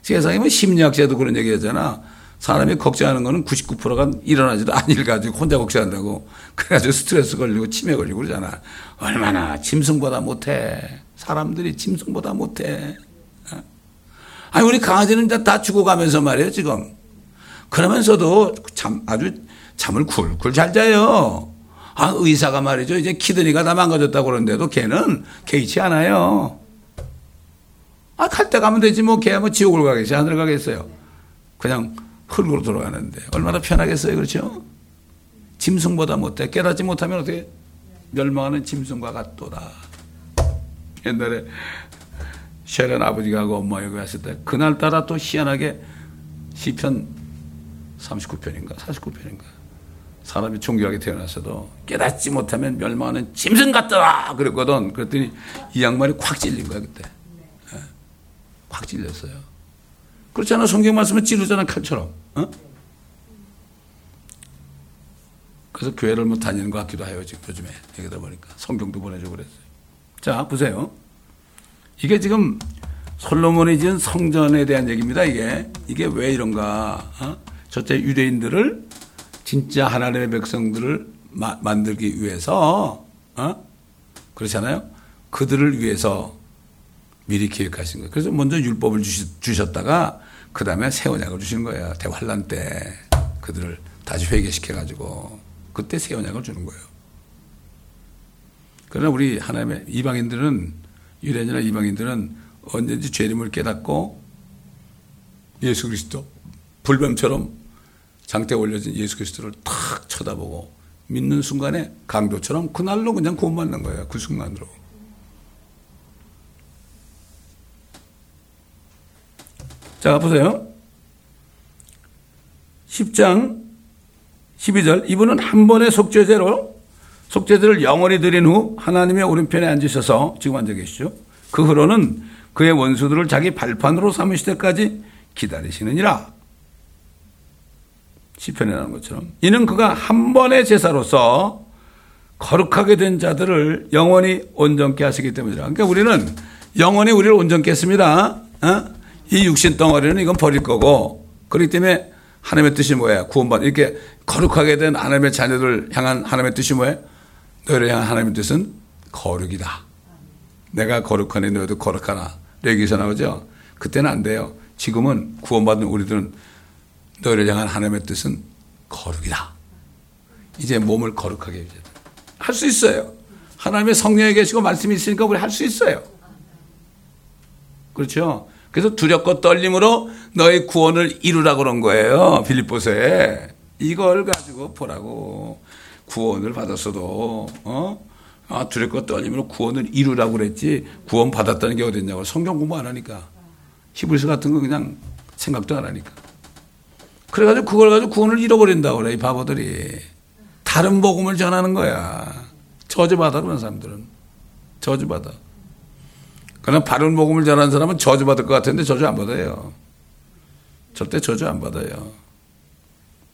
세상에 뭐 심리학자도 그런 얘기 하잖아. 사람이 걱정하는 거는 99%가 일어나지도 않을 가지고 혼자 걱정한다고. 그래가지고 스트레스 걸리고 치매 걸리고 그러잖아. 얼마나 짐승보다 못해. 사람들이 짐승보다 못해. 어? 아니, 우리 강아지는 다 죽어가면서 말이에요, 지금. 그러면서도 참, 아주 잠을 굴굴 잘 자요. 아, 의사가 말이죠. 이제 키드니가 다 망가졌다고 그러는데도 걔는 개의치 않아요. 아, 갈 때 가면 되지 뭐, 걔뭐 지옥을 가겠어요? 하늘 가겠어요? 그냥 흙으로 돌아가는데 얼마나 편하겠어요. 그렇죠? 짐승보다 못해. 깨닫지 못하면 어떻게 멸망하는 짐승과 같도다. 옛날에 셰렌 아버지가 하고 엄마 여기 왔을 때 그날따라 또 희한하게 시편 39편인가 49편인가. 사람이 존귀하게 태어났어도 깨닫지 못하면 멸망하는 짐승 같더라 그랬거든. 그랬더니 이 양말이 콱 찔린 거야 그때. 예. 콱 찔렸어요. 그렇잖아. 성경 말씀은 찌르잖아 칼처럼. 어? 그래서 교회를 뭐 다니는 것 같기도 해요 지금 요즘에. 얘기 들어보니까. 성경도 보내주고 그랬어요. 자 보세요 이게 지금 솔로몬이 지은 성전에 대한 얘기입니다 이게 이게 왜 이런가 어? 첫째 유대인들을 진짜 하나님의 백성들을 마, 만들기 위해서 어? 그렇잖아요. 그들을 위해서 미리 계획하신 거예요. 그래서 먼저 율법을 주셨 다가 그 다음에 새 언약을 주신 거예요. 대환란 때 그들을 다시 회개시켜 가지고 그때 새 언약을 주는 거예요. 그러나 우리 하나님의 이방인들은 유대인이나 이방인들은 언제든지 죄림을 깨닫고 예수 그리스도 불뱀처럼 장대에 올려진 예수 그리스도를 탁 쳐다보고 믿는 순간에 강도처럼 그날로 그냥 구원받는 거예요. 그 순간으로. 자, 보세요. 10장 12절. 이분은 한 번의 속죄제로 속죄제를 영원히 드린 후 하나님의 오른편에 앉으셔서 지금 앉아 계시죠. 그 후로는 그의 원수들을 자기 발판으로 삼으실 때까지 기다리시느니라. 시편에 나오는 것처럼 이는 그가 한 번의 제사로서 거룩하게 된 자들을 영원히 온전케 하시기 때문이라. 그러니까 우리는 영원히 우리를 온전케 했습니다. 어? 이 육신 덩어리는 이건 버릴 거고 그렇기 때문에 하나님의 뜻이 뭐야? 구원받 이렇게 거룩하게 된 하나님의 자녀들 향한 하나님의 뜻이 뭐야? 너희를 향한 하나님의 뜻은 거룩이다. 내가 거룩하니 너희도 거룩하나. 여기서 나오죠? 그때는 안 돼요. 지금은 구원받은 우리들은 너희를 향한 하나님의 뜻은 거룩이다. 이제 몸을 거룩하게 해야 할수 있어요. 하나님의 성령에 계시고 말씀이 있으니까 우리 할 수 있어요. 그렇죠? 그래서 두렵고 떨림으로 너의 구원을 이루라 그런 거예요. 빌립보서에. 이걸 가지고 보라고. 구원을 받았어도, 어? 아, 두렵고 떨림으로 구원을 이루라고 그랬지. 구원 받았다는 게 어딨냐고. 성경 공부 안 하니까. 히브리서 같은 거 그냥 생각도 안 하니까. 그래가지고 그걸 가지고 구원을 잃어버린다고 그래, 이 바보들이. 다른 복음을 전하는 거야. 저주받아, 그런 사람들은. 저주받아. 그러나 바른 복음을 전하는 사람은 저주받을 것 같은데 저주 안 받아요. 절대 저주 안 받아요.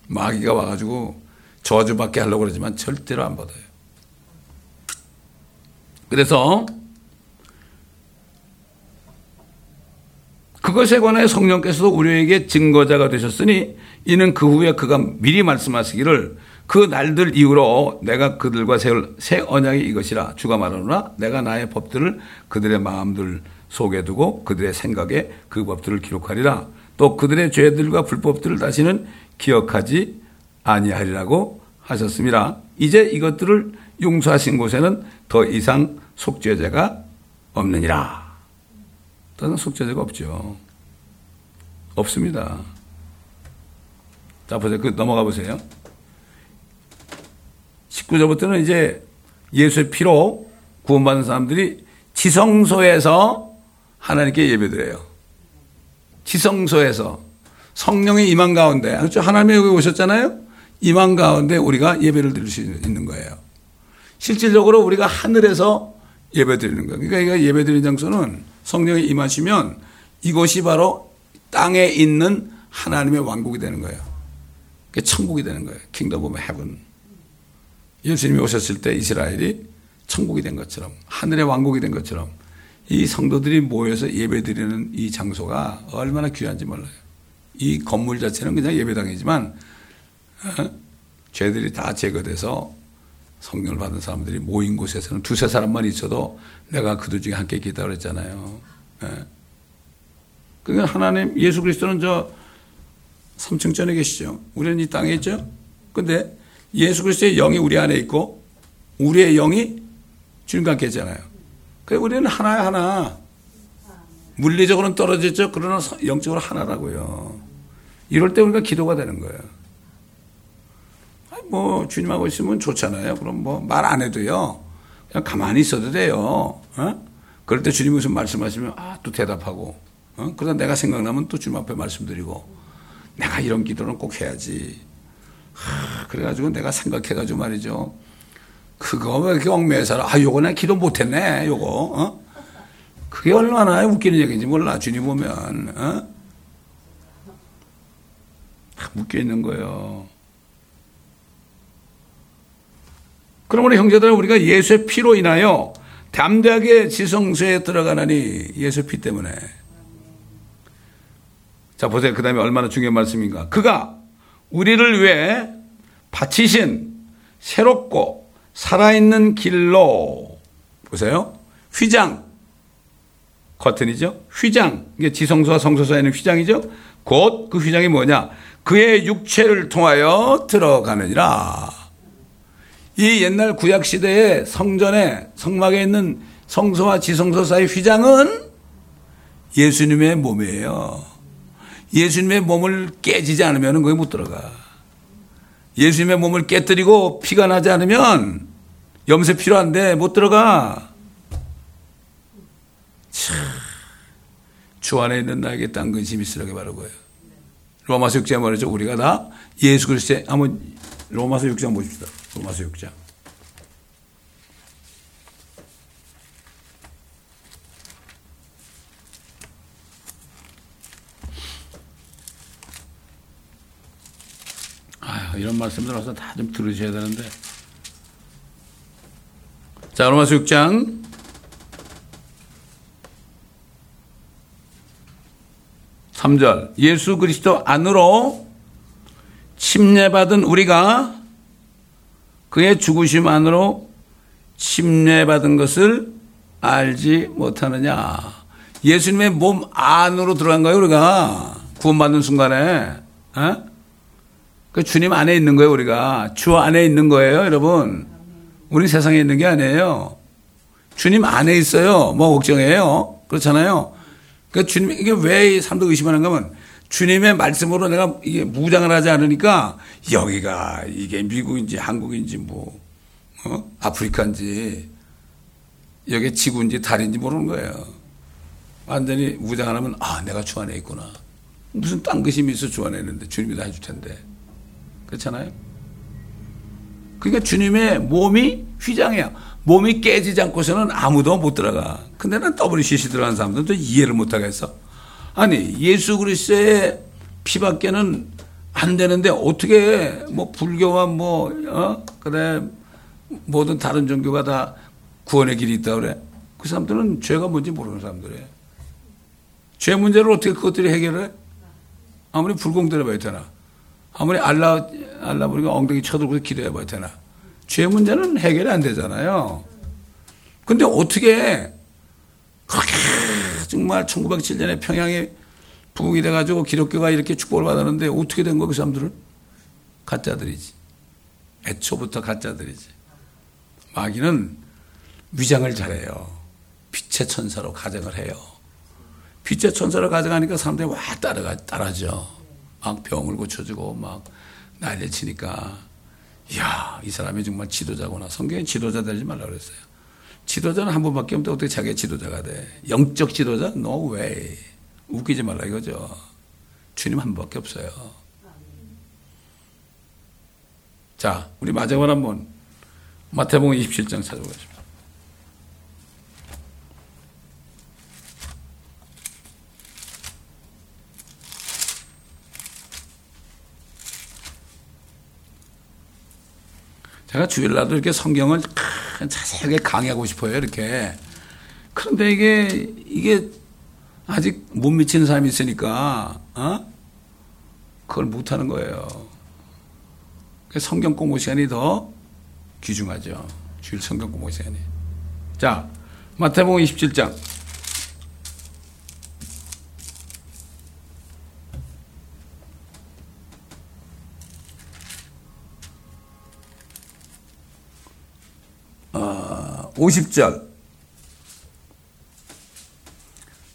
마귀가 와가지고 저주받게 하려고 그러지만 절대로 안 받아요. 그래서 그것에 관해 성령께서도 우리에게 증거자가 되셨으니 이는 그 후에 그가 미리 말씀하시기를 그 날들 이후로 내가 그들과 세울 새 언약이 이것이라 주가 말하노라 내가 나의 법들을 그들의 마음들 속에 두고 그들의 생각에 그 법들을 기록하리라 또 그들의 죄들과 불법들을 다시는 기억하지 아니하리라고 하셨습니다. 이제 이것들을 용서하신 곳에는 더 이상 속죄제가 없느니라. 다른 속죄제가 없죠. 없습니다. 자, 보세요. 그 넘어가 보세요. 19절부터는 이제 예수의 피로 구원받은 사람들이 지성소에서 하나님께 예배드려요. 지성소에서 성령의 임한 가운데 그렇죠? 하나님이 여기 오셨잖아요. 임한 가운데 우리가 예배를 드릴 수 있는 거예요. 실질적으로 우리가 하늘에서 예배 드리는 거예요. 그러니까 예배 드리는 장소는 성령이 임하시면 이곳이 바로 땅에 있는 하나님의 왕국이 되는 거예요. 그게 천국이 되는 거예요. Kingdom of Heaven. 예수님이 오셨을 때 이스라엘이 천국이 된 것처럼 하늘의 왕국이 된 것처럼 이 성도들이 모여서 예배드리는 이 장소가 얼마나 귀한지 몰라요. 이 건물 자체는 그냥 예배당이지만 어? 죄들이 다 제거돼서 성령을 받은 사람들이 모인 곳에서는 두세 사람만 있어도 내가 그들 중에 함께 있다 그랬잖아요. 예. 그러니까 하나님, 예수 그리스도는 저 3층 전에 계시죠. 우리는 이 땅에 있죠. 근데 예수 그리스도의 영이 우리 안에 있고 우리의 영이 주님과 함께 있잖아요. 그래 우리는 하나야 하나. 물리적으로는 떨어졌죠. 그러나 영적으로 하나라고요. 이럴 때 우리가 기도가 되는 거예요. 뭐 주님하고 있으면 좋잖아요. 그럼 뭐 말 안 해도요. 그냥 가만히 있어도 돼요. 어? 그럴 때 주님이 무슨 말씀하시면 아 또 대답하고 어? 그러다 내가 생각나면 또 주님 앞에 말씀드리고 내가 이런 기도는 꼭 해야지. 하, 그래가지고 내가 생각해가지고 말이죠. 그거 왜 이렇게 얽매여 살아? 아, 요거 내 기도 못했네, 요거, 어? 그게 얼마나 웃기는 얘기인지 몰라, 주님 보면, 어? 묶여 있는 거예요. 그러므로 형제들 우리가 예수의 피로 인하여 담대하게 지성소에 들어가나니 예수 피 때문에. 자, 보세요. 그 다음에 얼마나 중요한 말씀인가. 그가 우리를 위해 바치신 새롭고 살아있는 길로 보세요. 휘장 커튼이죠. 휘장 이게 지성소와 성소 사이는 휘장이죠. 곧 그 휘장이 뭐냐? 그의 육체를 통하여 들어가느니라. 이 옛날 구약 시대의 성전에 성막에 있는 성소와 지성소 사이 휘장은 예수님의 몸이에요. 예수님의 몸을 깨지지 않으면 거기 못 들어가. 예수님의 몸을 깨뜨리고 피가 나지 않으면 염세 필요한데 못 들어가. 참, 주 안에 있는 나에게 딴 근심이 있으라게 바라고요. 로마서 6장 말이죠. 우리가 다 예수 그리스도의 한번 로마서 6장 보십시다. 로마서 6장. 아유, 이런 말씀 들어서 다 좀 들으셔야 되는데. 자, 로마서 6장. 삼절 예수 그리스도 안으로 침례받은 우리가 그의 죽으심 안으로 침례받은 것을 알지 못하느냐. 예수님의 몸 안으로 들어간 거예요, 우리가. 구원받는 순간에. 어? 그 주님 안에 있는 거예요, 우리가. 주 안에 있는 거예요, 여러분. 우리 세상에 있는 게 아니에요. 주님 안에 있어요. 뭐 걱정해요? 그렇잖아요. 그 주님, 이게 왜 사람들 의심하는가 하면 주님의 말씀으로 내가 이게 무장을 하지 않으니까 여기가 이게 미국인지 한국인지 뭐, 어? 아프리카인지 여기 지구인지 달인지 모르는 거예요. 완전히 무장 안 하면 아, 내가 주 안에 있구나. 무슨 딴 것이 있어 주 안에 있는데 주님이 다 해줄 텐데. 그렇잖아요? 그러니까 주님의 몸이 휘장이야. 몸이 깨지지 않고서는 아무도 못 들어가. 근데 난 WCC 들어간 사람들도 이해를 못 하겠어. 아니, 예수 그리스도의 피밖에는 안 되는데 어떻게 뭐 불교와 뭐, 어? 그래, 모든 다른 종교가 다 구원의 길이 있다 그래. 그 사람들은 죄가 뭔지 모르는 사람들이에요. 죄 문제를 어떻게 그것들이 해결해? 아무리 불공들해 봐야 되나. 아무리 알라, 알라 우리가 엉덩이 쳐들고 기도해봐야 되나. 죄 문제는 해결이 안 되잖아요. 근데 어떻게, 정말 1907년에 평양에 부흥이 돼가지고 기독교가 이렇게 축복을 받았는데 어떻게 된 거, 그 사람들은? 가짜들이지. 애초부터 가짜들이지. 마귀는 위장을 잘해요. 빛의 천사로 가정을 해요. 빛의 천사로 가정하니까 사람들이 와 따라가, 따라죠. 막 병을 고쳐주고 막 난리 치니까 이야 이 사람이 정말 지도자구나. 성경에 지도자 되지 말라 그랬어요. 지도자는 한 분밖에 없는데 어떻게 자기가 지도자가 돼? 영적 지도자? No way. 웃기지 말라 이거죠. 주님 한 분밖에 없어요. 자, 우리 마지막으로 한번 마태복음 27장 찾아보겠습니다. 제가 주일날도 이렇게 성경을 자세하게 강의하고 싶어요, 이렇게. 그런데 이게, 이게 아직 못 미치는 사람이 있으니까, 어? 그걸 못 하는 거예요. 성경 공부 시간이 더 귀중하죠. 주일 성경 공부 시간이. 자, 마태복음 27장. 50절.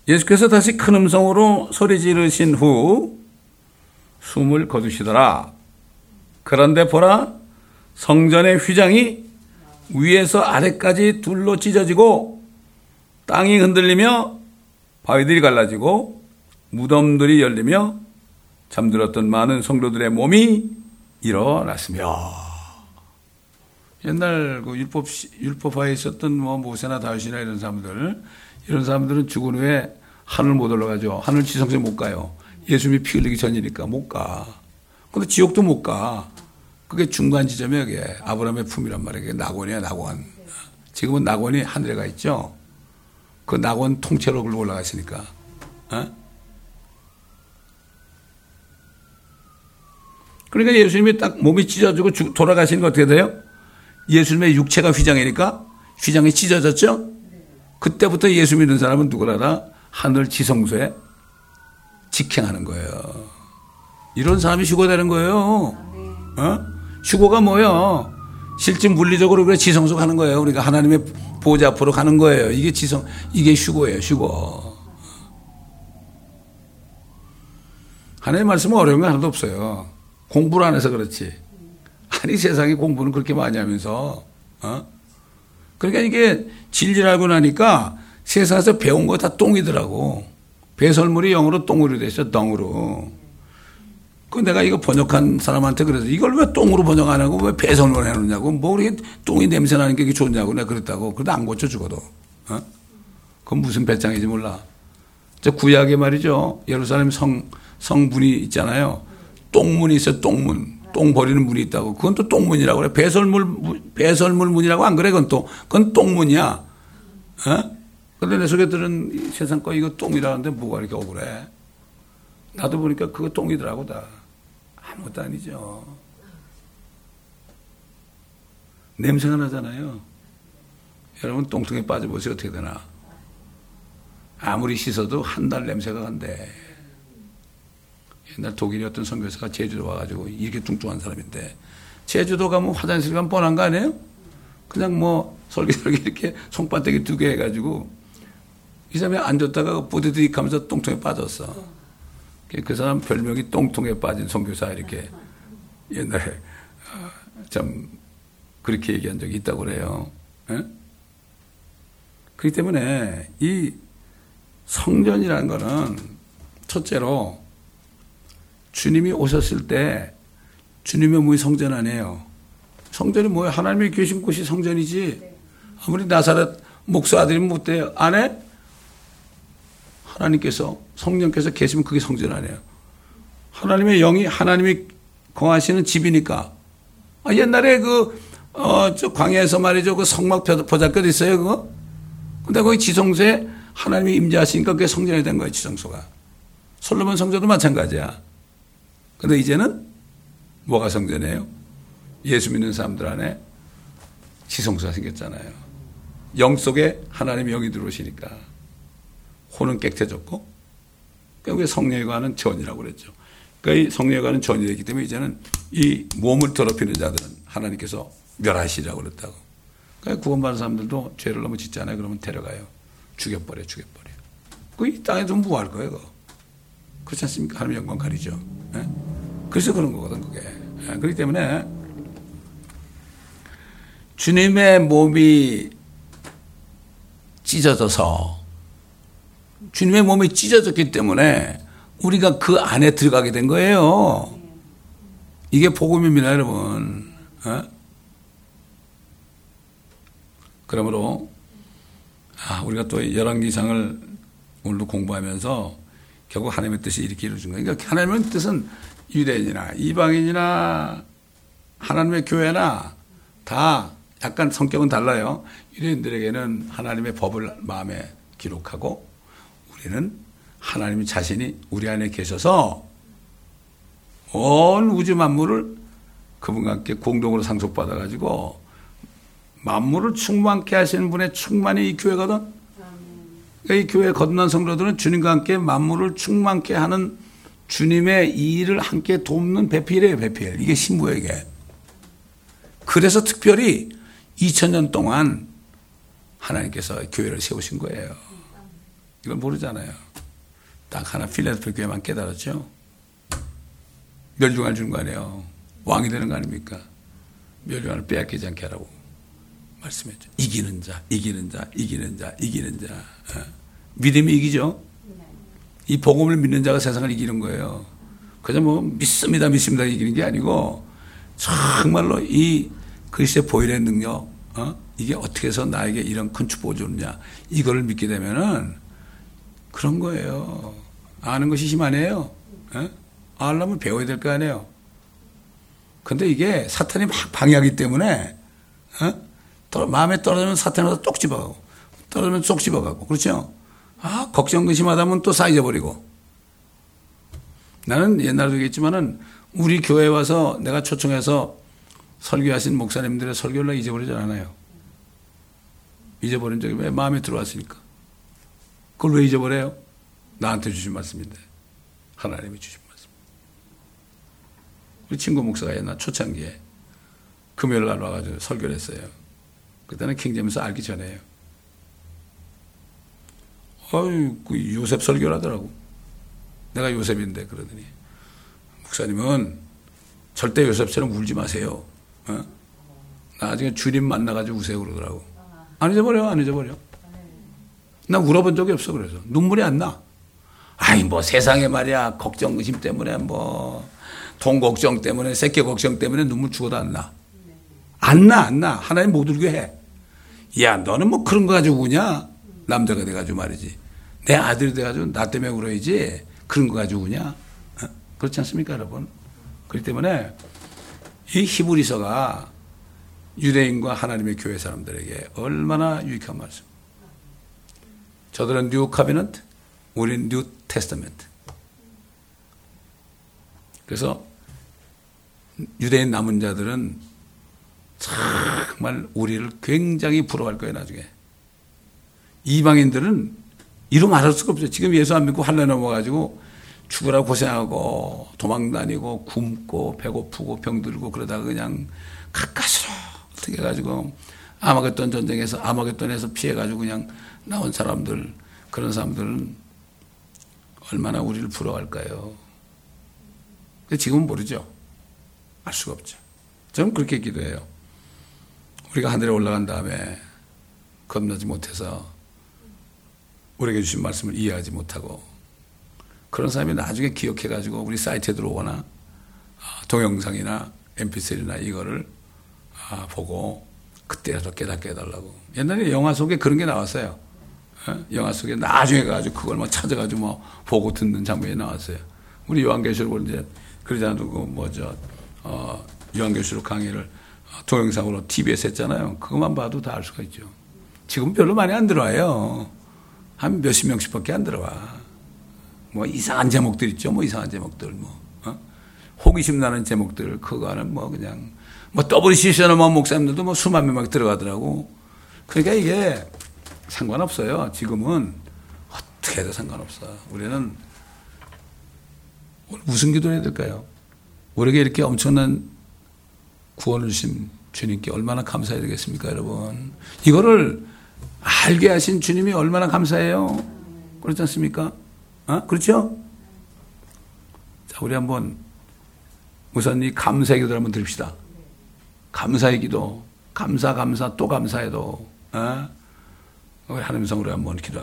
예수께서 다시 큰 음성으로 소리 지르신 후 숨을 거두시더라. 그런데 보라, 성전의 휘장이 위에서 아래까지 둘로 찢어지고 땅이 흔들리며 바위들이 갈라지고 무덤들이 열리며 잠들었던 많은 성도들의 몸이 일어났으며 옛날 그 율법 율법화에 있었던 뭐 모세나 다윗이나 이런 사람들 이런 사람들은 죽은 후에 하늘 못 올라가죠. 하늘 지성소에 못 가요. 예수님이 피 흘리기 전이니까 못 가. 근데 지옥도 못 가. 그게 중간 지점이야, 그게. 아브라함의 품이란 말이야. 그게 낙원이야, 낙원. 지금은 낙원이 하늘에 가 있죠. 그 낙원 통째로 글로 올라갔으니까. 어? 그러니까 예수님이 딱 몸이 찢어지고 돌아가시는 거 어떻게 돼요? 예수님의 육체가 휘장이니까 휘장이 찢어졌죠? 그때부터 예수 믿는 사람은 누구라나 하늘 지성소에 직행하는 거예요. 이런 사람이 휴고되는 거예요. 어? 휴고가 뭐예요? 실제 물리적으로 그래 지성소 가는 거예요. 우리가 하나님의 보좌 앞으로 가는 거예요. 이게 지성, 이게 휴고예요. 휴고. 하나님의 말씀은 어려운 거 하나도 없어요. 공부를 안 해서 그렇지. 아니 세상에 공부는 그렇게 많이 하면서 어? 그러니까 이게 진리를 알고 나니까 세상에서 배운 거 다 똥이더라고. 배설물이 영어로 똥으로 됐어, 똥으로. 그 내가 이거 번역한 사람한테 그래서 이걸 왜 똥으로 번역 안 하고 왜 배설물 해놓냐고. 뭐 그렇게 똥이 냄새 나는 게 좋냐고 내가 그랬다고. 그래도 안 고쳐 죽어도. 어? 그건 무슨 배짱인지 몰라. 저 구약에 말이죠. 예루살렘 성, 성분이 있잖아요. 똥문이 있어, 똥문. 똥 버리는 문이 있다고. 그건 또 똥문이라고 그래. 배설물, 배설물 문이라고 안 그래. 그건 또, 그건 똥문이야. 어? 근데 내 속에 들은 세상 거 이거 똥이라는데 뭐가 이렇게 억울해. 나도 보니까 그거 똥이더라고, 다. 아무것도 아니죠. 냄새가 나잖아요. 여러분 똥통에 빠져보세요. 어떻게 되나. 아무리 씻어도 한 달 냄새가 간대. 옛날 독일의 어떤 선교사가 제주도 와가지고 이렇게 뚱뚱한 사람인데 제주도 가면 화장실 가면 뻔한 거 아니에요? 그냥 뭐 설계설계 이렇게 손바닥에 두개 해가지고 이 사람이 앉았다가 부드득 하면서 똥통에 빠졌어. 그 사람 별명이 똥통에 빠진 선교사 이렇게 옛날에 어, 참 그렇게 얘기한 적이 있다고 그래요. 예? 그렇기 때문에 이 성전이라는 거는 첫째로 주님이 오셨을 때 주님의 몸이 성전 아니에요. 성전이 뭐예요? 하나님이 계신 곳이 성전이지. 아무리 나사렛 목사 아들이 못 돼요. 뭐 안에 하나님께서 성령께서 계시면 그게 성전 아니에요. 하나님의 영이 하나님이 거하시는 집이니까. 아, 옛날에 그, 어, 저 광야에서 말이죠. 그 성막 보잘것 있어요, 그거? 근데 거기 지성소에 하나님이 임재하시니까 그게 성전이 된 거예요, 지성소가. 솔로몬 성전도 마찬가지야. 근데 이제는 뭐가 성전이에요? 예수 믿는 사람들 안에 지성소가 생겼잖아요. 영 속에 하나님의 영이 들어오시니까 혼은 깨끗해졌고 그게 성령에 관한 전이라고 그랬죠. 그러니까 이 성령에 관한 전이 되기 때문에 이제는 이 몸을 더럽히는 자들은 하나님께서 멸하시라고 그랬다고. 그러니까 구원받은 사람들도 죄를 너무 짓잖아요. 그러면 데려가요. 죽여버려, 죽여버려. 그 이 땅에 좀 무할 거예요. 그거. 그렇지 않습니까? 하나님 영광 가리죠. 네? 그래서 그런 거거든, 그게. 네? 그렇기 때문에 주님의 몸이 찢어져서 주님의 몸이 찢어졌기 때문에 우리가 그 안에 들어가게 된 거예요. 이게 복음입니다, 여러분. 어? 그러므로 아, 우리가 또 열왕기상을 오늘도 공부하면서 결국 하나님의 뜻이 이렇게 이루어진 거예요. 그러니까 하나님의 뜻은 유대인이나 이방인이나 하나님의 교회나 다 약간 성격은 달라요. 유대인들에게는 하나님의 법을 마음에 기록하고 우리는 하나님 자신이 우리 안에 계셔서 온 우주 만물을 그분과 함께 공동으로 상속받아 가지고 만물을 충만케 하시는 분의 충만이 이 교회거든. 이 교회 거듭난 성도들은 주님과 함께 만물을 충만케 하는 주님의 일을 함께 돕는 배필이에요, 배필. 이게 신부에게. 그래서 특별히 2000년 동안 하나님께서 교회를 세우신 거예요. 이걸 모르잖아요. 딱 하나 필라델피아 교회만 깨달았죠. 멸종할 주는 거 아니에요. 왕이 되는 거 아닙니까? 멸종을 빼앗기지 않게 하라고 말씀했죠. 이기는 자, 이기는 자, 이기는 자, 이기는 자. 어. 믿음이 이기죠. 이 복음을 믿는 자가 세상을 이기는 거예요. 그저 뭐 믿습니다, 믿습니다 이기는 게 아니고 정말로 이 그리스도의 보혈의 능력, 어? 이게 어떻게 해서 나에게 이런 큰 축복을 주느냐 이거를 믿게 되면은 그런 거예요. 아는 것이 힘 아니에요. 어? 알려면 배워야 될 거 아니에요. 근데 이게 사탄이 막 방해하기 때문에 어? 마음에 떨어지면 사탄에서 똑 집어가고 떨어지면 쏙 집어가고 그렇죠? 아 걱정 근심하다 보면 또 쌓여버리고 나는 옛날에도 얘기했지만은 우리 교회 와서 내가 초청해서 설교하신 목사님들의 설교를 나 잊어버리지 않아요. 잊어버린 적이 왜 마음에 들어왔으니까. 그걸 왜 잊어버려요? 나한테 주신 말씀인데. 하나님이 주신 말씀. 우리 친구 목사가 옛날 초창기에 금요일 날 와가지고 설교를 했어요. 그때는 킹제임스 알기 전에요. 어유 그 요셉 설교를 하더라고. 내가 요셉인데 그러더니 목사님은 절대 요셉처럼 울지 마세요. 어? 나중에 주님 만나가지고 우세요 그러더라고. 안 잊어버려, 안 잊어버려. 나 울어본 적이 없어, 그래서. 눈물이 안 나. 아이, 뭐 세상에 말이야, 걱정, 의심 때문에 뭐, 돈 걱정 때문에, 새끼 걱정 때문에 눈물 죽어도 안 나. 안 나, 안 나. 하나님 못 울게 해. 야, 너는 뭐 그런 거 가지고 우냐? 남자가 돼가지고 말이지. 내 아들이 돼가지고 나 때문에 울어야지. 그런 거 가지고 우냐? 어? 그렇지 않습니까, 여러분? 그렇기 때문에 이 히브리서가 유대인과 하나님의 교회 사람들에게 얼마나 유익한 말씀. 저들은 new covenant, 우리는 New Testament. 그래서 유대인 남은 자들은 정말 우리를 굉장히 부러워할 거예요, 나중에. 이방인들은 이루 말할 수가 없어요. 지금 예수 안 믿고 할례 넘어가지고 죽으라 고생하고 도망 다니고 굶고 배고프고 병들고 그러다가 그냥 가까스로 어떻게 해가지고 아마겟돈 전쟁에서 아마겟돈에서 피해가지고 그냥 나온 사람들 그런 사람들은 얼마나 우리를 부러워할까요? 지금은 모르죠. 알 수가 없죠. 저는 그렇게 기도해요. 우리가 하늘에 올라간 다음에 겁나지 못해서 우리에게 주신 말씀을 이해하지 못하고 그런 사람이 나중에 기억해가지고 우리 사이트에 들어오거나 아, 동영상이나 mp3나 이거를 아, 보고 그때라도 깨닫게 해달라고. 옛날에 영화 속에 그런 게 나왔어요. 어? 영화 속에 나중에 가지고 그걸 막 찾아가지고 뭐 보고 듣는 장면이 나왔어요. 우리 요한계시록 이제 그러지 않고 그 뭐죠 어, 요한계시록 강의를 동영상으로 TV에서 했잖아요. 그것만 봐도 다 알 수가 있죠. 지금 별로 많이 안 들어와요. 한 몇십 명씩밖에 안 들어와. 뭐 이상한 제목들 있죠. 뭐 이상한 제목들 뭐 어? 호기심 나는 제목들 그거는 뭐 그냥 뭐 WCC나 목사님들도 뭐 수만 명막 들어가더라고. 그러니까 이게 상관없어요. 지금은 어떻게 해도 상관없어. 우리는 무슨 기도를 해야 될까요? 우리에게 이렇게 엄청난 구원을 주신 주님께 얼마나 감사해야 되겠습니까, 여러분? 이거를 알게 하신 주님이 얼마나 감사해요? 그렇지 않습니까? 어? 그렇죠? 자, 우리 한번 우선 이 감사의 기도를 한번 드립시다. 감사의 기도, 감사, 감사, 또 감사해도, 어? 우리 하나님 성으로 한번 기도하겠습니다.